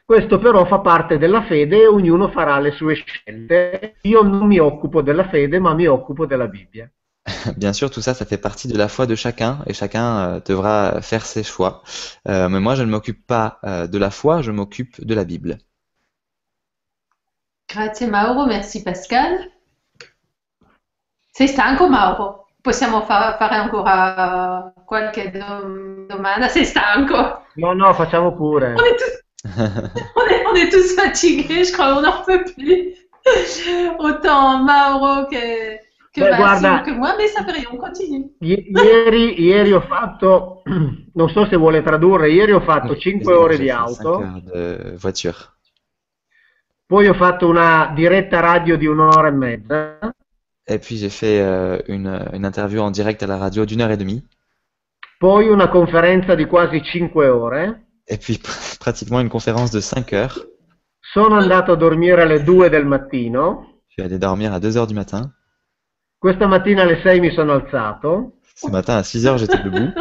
Questo però fa parte della fede e ognuno farà le sue scelte. Io non mi occupo della fede, ma mi occupo della Bibbia.
Bien sûr, tout ça, ça fait partie de la foi de chacun et chacun euh, devra faire ses choix. Euh, mais moi, je ne m'occupe pas euh, de la foi, je m'occupe de la Bible.
Grazie Mauro, merci Pascal. Sei stanco Mauro? Possiamo fa- fare ancora qualche dom- domanda? Sei stanco?
No, no, facciamo pure.
On est tous, on est, on est tous fatigués, je crois, on n'en peut plus. Autant Mauro que, que
Beh, guarda-
que moi, mais ça fait on continue.
I- ieri, ieri ho fatto, non so se vuole tradurre, ieri ho fatto 5 ore di
J'ai fait cinq
auto,
heures de voiture.
poi ho fatto una diretta radio di un'ora e mezza,
Et puis j'ai fait euh, une, une interview en direct à la radio d'une heure et demie.
poi una conferenza di quasi 5 ore,
Et puis pratiquement une conférence de 5 heures.
sono andato a dormire alle 2 del mattino,
Je suis allé dormir à 2 heures du matin.
questa mattina alle 6 mi sono alzato,
Ce matin à 6 heures, j'étais debout.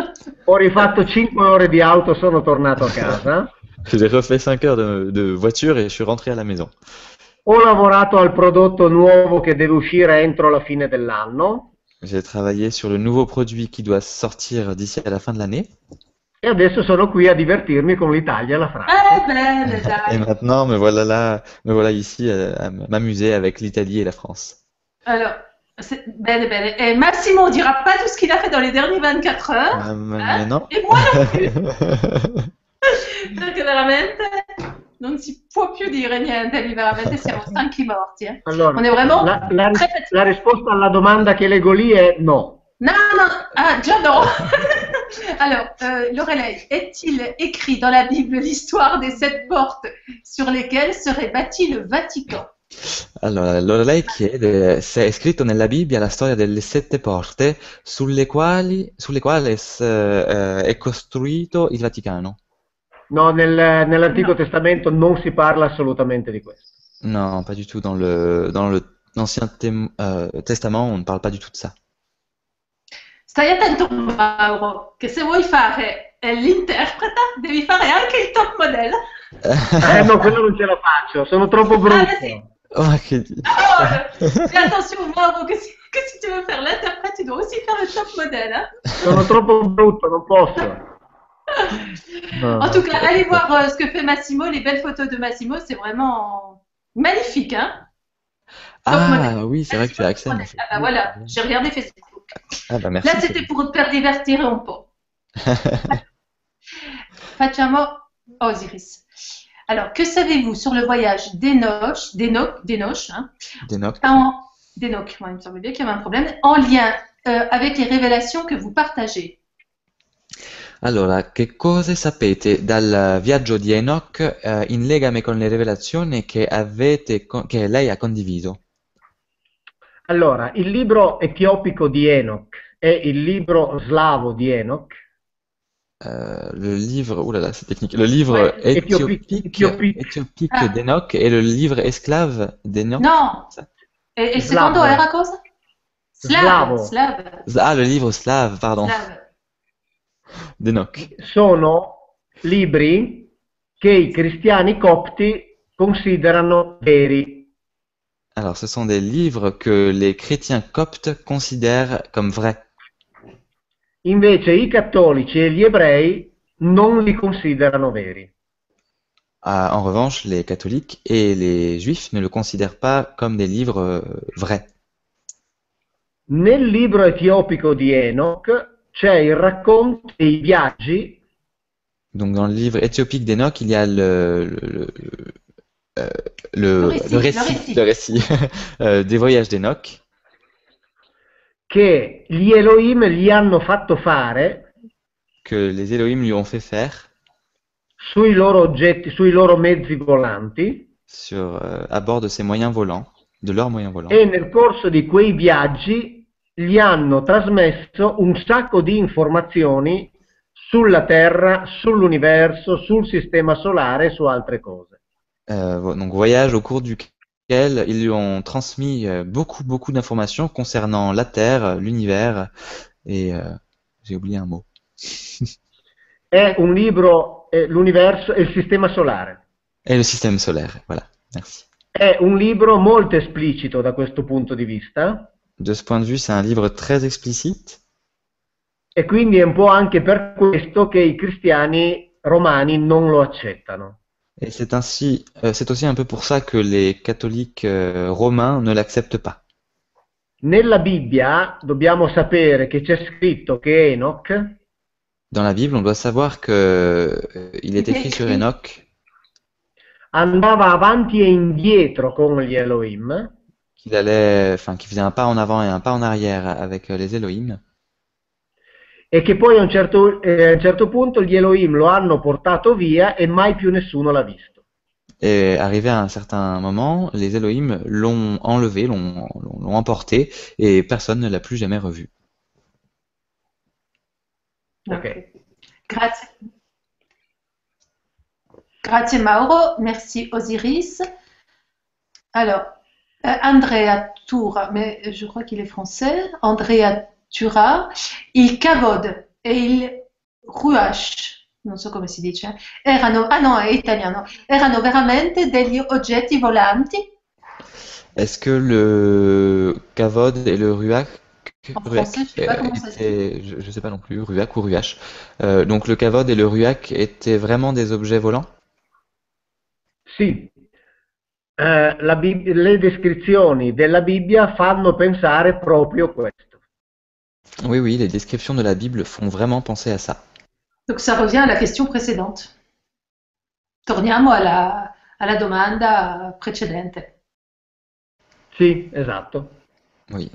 ho rifatto 5 ore di auto, sono tornato a casa,
J'ai refait 5 heures de, de voiture et je suis rentré à la maison.
Ho lavorato al prodotto nuovo che deve uscire entro la fine dell'anno
J'ai travaillé sur le nouveau produit qui doit sortir d'ici à la fin de l'année.
e adesso sono qui a divertirmi con l'Italia e la Francia.
Eh bene,
Et maintenant, me voilà là, me voilà ici euh, à m'amuser avec l'Italie et la France.
Alors, c'est- bene, bene. Et Massimo ne dira pas tout ce qu'il a fait dans les dernières 24 heures.
Euh, mais
Hein
non.
E moi non più, perché veramente non si può più dire niente, lì veramente siamo stanchi morti. eh.
Allora, la, la- la risposta alla domanda che leggo lì è no.
Non, non, ah, già no. Alors, euh, Lorelei, est-il écrit dans la Bible l'histoire des sept portes sur lesquelles serait bâti le Vatican
Allora, allora lei chiede se è scritto nella Bibbia la storia delle sette porte sulle quali, sulle quali eh, è costruito il Vaticano.
No, nel- nell'Antico
No.
Testamento non si parla assolutamente di questo.
Non, pas du tout. Dans le, dans le, l'Ancien Tém- euh, Testament, on ne parle pas du tout de ça.
Stai attento Mauro, che se vuoi fare l'interprete devi fare anche il top model.
Eh no, quello non ce la faccio, sono troppo brutto.
Ah, sì.
Oh, che
Oh, fais attention Mauro, que si, que si tu veux faire l'interprète, tu dois aussi faire le top modèle. hein.
Sono troppo brutto, non posso.
En tout cas, allez voir euh, ce que fait Massimo, les belles photos de Massimo, c'est vraiment magnifique. Hein
Ah oui, c'est vrai que tu as accès.
Ah bah voilà, j'ai regardé Facebook.
Ah bah merci.
Là, c'était pour per divertire un po'. Facciamo Osiris. Alors, que savez-vous sur le voyage d'Enoch, d'Enoch, d'Enoch, hein,
D'Enoch.
en, d'Enoch, moi, il me semble bien qu'il y avait un problème, en lien euh, avec les révélations que vous partagez
Allora, che cosa sapete dal viaggio di Enoch eh, in legame con le rivelazioni che avete, che lei ha condiviso?
Allora, il libro etiopico di Enoch e il libro slavo di Enoch
Euh, le livre, oh là, c'est technique. Le livre
Ouais,
éthiopique,
éthiopique- éthiopique.
éthiopique
Ah.
d'Enoch et le livre esclave d'Enoch.
Non. E, e il
Slavo.
secondo era cosa?
Slavo.
Slave.
Ah, le livre slave, pardon,
Slave.
d'Enoch.
sono libri che i cristiani copti considerano veri.
Alors, ce sont des livres que les chrétiens coptes considèrent comme vrais.
Invece i cattolici e gli ebrei non li considerano veri.
Ah, en revanche, les catholiques et les juifs ne le considèrent pas comme des livres euh, vrais.
Nel libro etiopico di Enoch c'è il racconto dei viaggi
Donc, dans le livre éthiopique d'Enoch, il y a le, le, le, le-
Le récit,
le
le
récit,
récit.
le récit, euh, des voyages d'Enoch
che gli Elohim gli hanno fatto fare
que les Elohim lui ont fait faire
sui loro oggetti, sui loro mezzi volanti
sur, euh, à bord de ses moyens volants, de leurs moyens volants.
e nel corso di quei viaggi gli hanno trasmesso un sacco di informazioni sulla Terra, sull'universo, sul sistema solare e su altre cose.
Euh, donc, voyage au cours duquel ils lui ont transmis euh, beaucoup, beaucoup d'informations concernant la Terre, l'univers et euh, j'ai oublié un mot.
È un libro, eh, l'universo e il sistema solare.
Et le système solaire. Voilà, merci.
È un libro molto esplicito da questo punto di vista
De ce point de vue, c'est un livre très explicite.
e quindi è un po' anche per questo che i cristiani romani non lo accettano.
Et c'est ainsi, euh, c'est aussi un peu pour ça que les catholiques euh, romains ne l'acceptent pas.
Nella Bibbia dobbiamo sapere che c'è scritto che Enoch
Dans la Bible, on doit savoir que euh, il est écrit sur. Enoch
andava avanti e indietro con gli Elohim
qu'il allait, enfin, qu'il faisait un pas en avant et un pas en arrière avec euh, les Elohim,
e che poi a un certo, eh, a un certo punto gli Elohim lo hanno portato via e mai più nessuno l'ha visto.
et arrivé à un certain moment, les Elohim l'ont enlevé, l'ont emporté, et personne ne l'a plus jamais revu.
Ok.
Grazie. Grazie Mauro, merci Osiris. Alors, Andrea Tura, mais je crois qu'il est français, Andrea Tura, il cavode e il ruash, non so come si dice, erano, ah no, è italiano, erano veramente degli oggetti volanti?
Est-ce que le Kavod et le Ruach,
En
Ruach,
français, je sais pas
euh,
comment ça
étaient- je, je sais pas non plus, Ruach ou Ruach. Euh, donc le Kavod et le Ruach étaient vraiment des objets volants?
Sì, Eh, le descrizioni della Bibbia fanno pensare proprio questo.
Oui, oui, les descriptions de la Bible font vraiment penser à ça.
Donc ça revient à la question précédente. Torniamo alla, alla domanda precedente.
Sì, esatto.
Oui,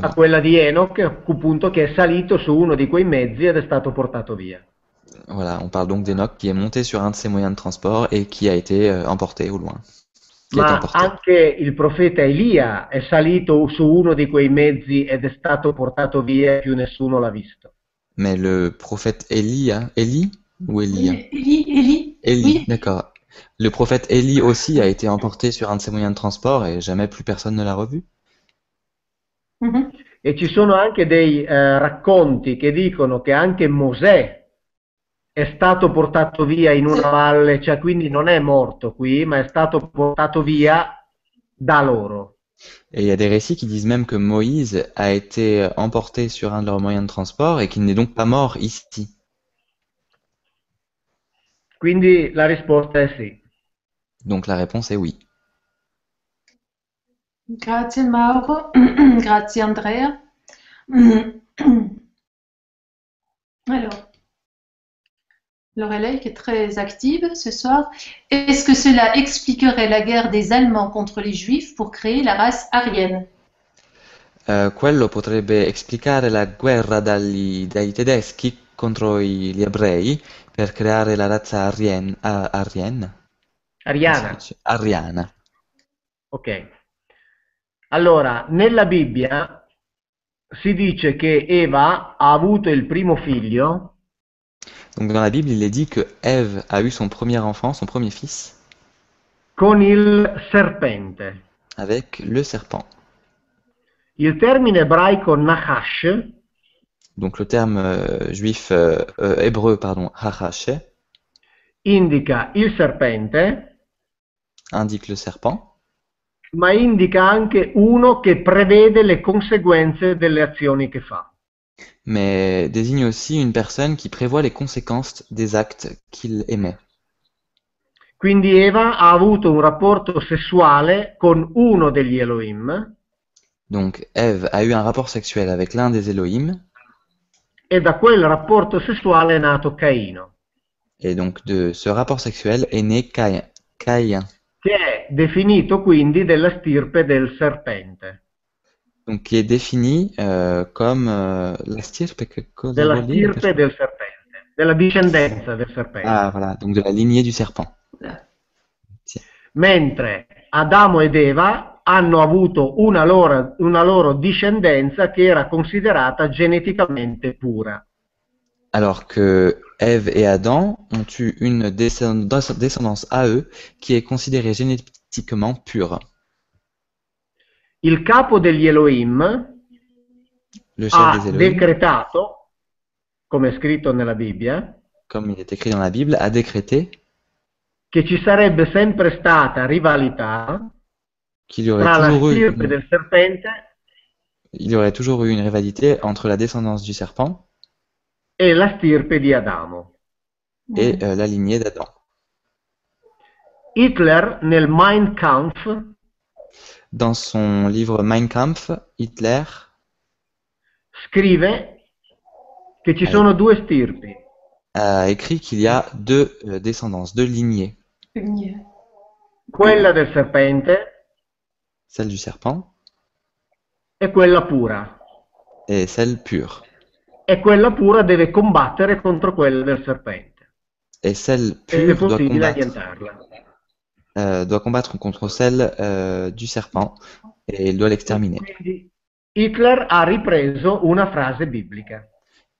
A quella di Enoch, appunto, che è salito su uno di quei mezzi ed è stato portato via.
Voilà, on parle donc d'Enoch qui est monté sur un de ses moyens de transport et qui a été euh, emporté au loin.
Ma anche il profeta Elia è salito su uno di quei mezzi ed è stato portato via e più nessuno l'ha visto.
Mais le prophète Élie, hein, Élie ou Élia?
Élie, Élie,
Élie,
oui.
d'accord. Le prophète Élie aussi a été emporté sur un de ses moyens de transport et jamais plus personne ne l'a revu.
Mhm.
E ci sono anche dei eh, racconti che dicono che anche Mosè è stato portato via in una valle, cioè quindi non è morto qui, ma è stato portato via da loro.
Et il y a des récits qui disent même que Moïse a été emporté sur un de leurs moyens de transport et qu'il n'est donc pas mort ici.
Quindi la risposta è sì.
Donc la réponse est oui.
Grazie Mauro, grazie Andrea. Alors, Lorelei qui est très active ce soir. Est-ce que cela expliquerait la guerre des Allemands contre les Juifs pour créer la race aryenne
Eh, quello potrebbe explicare la guerra dagli- dai tedeschi contro gli ebrei per creare la razza arien, a- arienne?
Ariana.
Ariana.
Ok. Allora, nella Bibbia si dice che Eva ha avuto il primo figlio
Donc dans la Bible, il est dit que Ève a eu son premier enfant, son premier fils,
con il serpente.
avec le serpent.
Il termine Nahash
Donc le terme euh, juif euh, euh, hébreu, pardon, hachash,
indica il serpente,
indique le serpent,
ma indica anche uno che prevede le conseguenze delle azioni che fa.
Mais désigne aussi une personne qui prévoit les conséquences des actes qu'il émet.
Quindi Eva ha avuto un rapporto sessuale con uno degli Elohim
Donc Ève a eu un rapport sexuel avec l'un des Elohim,
e da quel rapporto sessuale è nato Caino,
et donc de ce rapport sexuel est né. Caïn.
che è definito quindi della stirpe del serpente,
Donc qui est défini euh, comme euh, la stirpe, que cosa
della
vuol dire?
stirpe del serpente, della discendenza del serpente.
Ah voilà, donc de la lignée du serpent.
Mentre Adamo ed Eva hanno avuto una loro, una loro discendenza che era considerata geneticamente pura.
Alors que Ève et Adam ont eu une descend- descendance à eux qui est considérée génétiquement pure.
Il capo degli Elohim ha decretato, come è scritto nella Bibbia,
comme il est écrit dans la Bible, a décrété
che ci sarebbe sempre stata rivalità tra la stirpe del serpente
il y aurait toujours eu une rivalité entre la descendance du serpent
e la stirpe di Adamo.
et euh, la lignée d'Adam.
Hitler nel Mein Kampf
Dans son livre Mein Kampf, Hitler
scrive che ci sono due stirpi,
a écrit qu'il y a deux euh, descendances, deux lignées,
quella del serpente
celle du serpent
e quella pura.
et celle pure.
E quella pura deve combattere contro quella del serpente.
Celle
E è
pure doit
possibile
combattre. Euh, doit combattre contre celle euh, du serpent et il doit l'exterminer.
Hitler ha ripreso una frase biblica.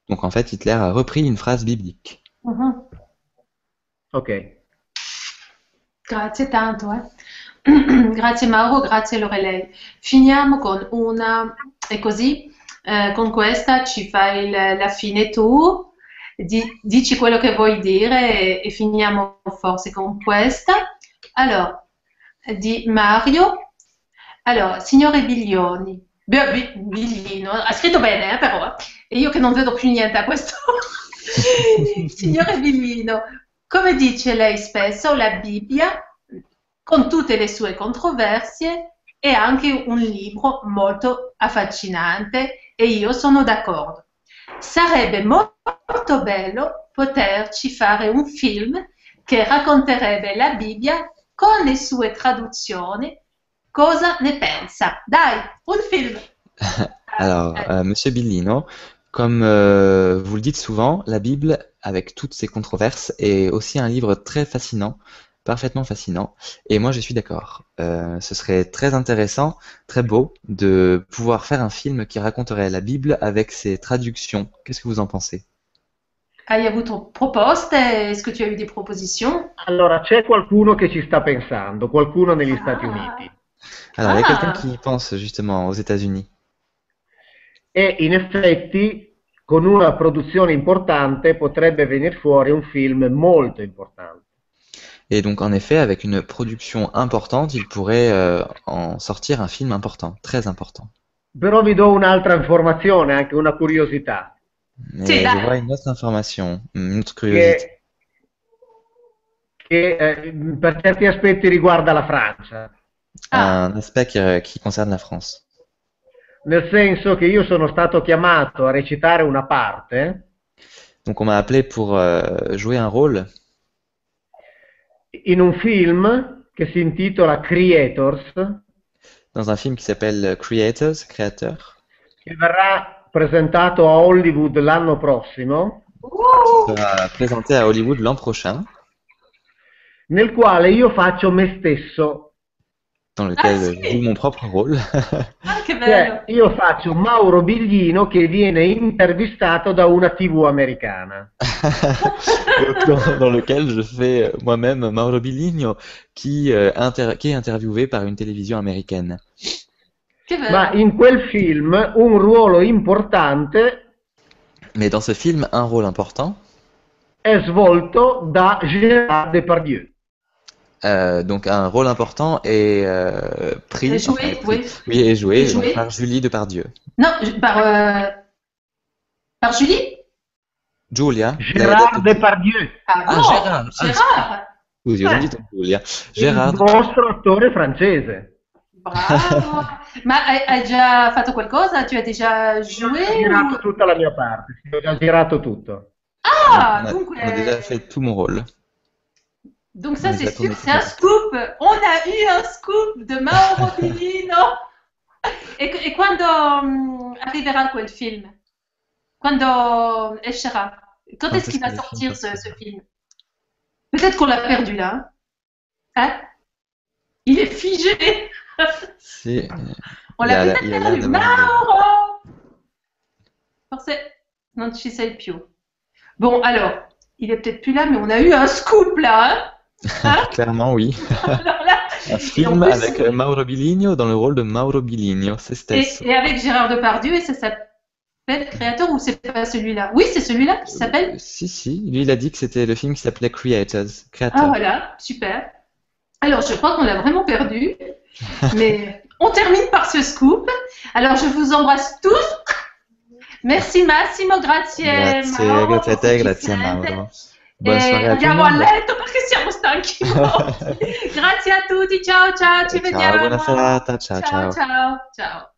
Donc en fait, Hitler a repris une phrase biblique.
Mhm.
Ok.
Grazie tanto, eh. grazie Mauro, grazie Lorelei. Finiamo con una, e così, eh, con questa ci fai il- la fine tu, Di- dici quello che vuoi dire e, e finiamo forse con questa. Allora, di Mario. Allora, signore Biglioni, Bi- Bi- Biglino, ha scritto bene eh, però, eh. e io che non vedo più niente a questo. signore Biglino, come dice lei spesso, la Bibbia, con tutte le sue controversie, è anche un libro molto affascinante e io sono d'accordo. Sarebbe molto bello poterci fare un film che racconterebbe la Bibbia con le sue traduzioni. Cosa ne pensa? Dai, un film!
Alors, euh, Monsieur Billino, comme euh, vous le dites souvent, la Bible, avec toutes ses controverses, est aussi un livre très fascinant, parfaitement fascinant. Et moi, je suis d'accord. Euh, ce serait très intéressant, très beau, de pouvoir faire un film qui raconterait la Bible avec ses traductions. Qu'est-ce que vous en pensez?
Hai avuto proposte? Est-ce que tu as eu des propositions?
Allora, c'è qualcuno che ci sta pensando, qualcuno negli Stati
Ah.
Uniti.
Alors, il y a
Ah.
quelqu'un qui pense justement aux États-Unis.
e in effetti con una produzione importante potrebbe venire fuori un film molto importante.
Et donc, en effet, avec une production importante, il pourrait euh, en sortir un film important, très important.
Però vi do un'altra informazione, anche una curiosità,
Mais je vois une autre information, une autre curiosité.
che, che, eh, per certi aspetti riguarda la Francia,
Ah.
Un aspect qui, qui concerne la France.
nel senso che io sono stato chiamato a recitare una parte
Donc, on m'a appelé pour euh, jouer un rôle
in un film che si intitola Creators,
dans un film qui s'appelle Creators, Créateurs,
che verrà presentato a Hollywood l'anno prossimo,
Ouh.
qui sera présenté à Hollywood l'an prochain,
nel quale io faccio me stesso.
dans lequel
Ah,
joue mon propre rôle.
Ah, che bello.
Cioè, io faccio Mauro Biglino che viene intervistato da una TV americana.
Dans, dans lequel je fais moi-même Mauro Biligno, qui, euh, inter- qui est interviewé par une télévision américaine.
Ma in quel film un ruolo importante
Mais dans ce film, un rôle important,
è svolto da Gérard Depardieu.
euh, donc un rôle important est euh, pris,
Est joué,
enfin, pris-
oui.
oui, est joué,
Est
donc,
joué.
par Julie Depardieu.
Non, par, euh, par Julie?
Julia.
Gérard Depardieu,
Ah,
Ah,
bon,
Gérard. Ah,
Gérard.
Scusi, ho sentito Giulia.
il
Gérard.
vostro attore francese.
Bravo. Ma hai, hai già fatto qualcosa? Tu hai déjà
Ho
joué?
girato tutta la mia parte, ho già girato tutto.
Ah,
on, on a déjà fait tout mon rôle.
donc ça c'est sûr, c'est un scoop. On a eu un scoop de Mauro Pilino. E, e quando mm, arriverà quel film? Quando escerà? Quand
Quand
est-ce qu'il va sortir ce film? Peut-être qu'on l'a perdu là. Hein? Hein? Il est figé.
Si,
On l'a peut-être perdu. Mauro Forse non ci sei più. Bon, alors, il est peut-être plus là, mais on a eu un scoop là. Hein
clairement oui.
Hein alors là,
Un film
plus-
avec euh, Mauro Biligno dans le rôle de Mauro Biligno, c'est
et, et avec Gérard Depardieu, et ça s'appelle Créateur ou c'est pas celui-là? Oui, c'est celui-là qui s'appelle.
Euh, Si, si, lui il a dit que c'était le film qui s'appelait Creators,
Ah
Créateurs.
voilà, super. Alors, je crois qu'on l'a vraiment perdu, mais on termine par ce scoop. Alors, je vous embrasse tous. Merci Massimo, grazie.
Grazie,
Mauro,
grazie a te, grazie
sente.
Mauro. Buona
E
a
andiamo a letto perché siamo stanchi. Grazie a tutti, ciao ciao, ci
Ciao,
vediamo.
buona serata, ciao ciao.
ciao. ciao.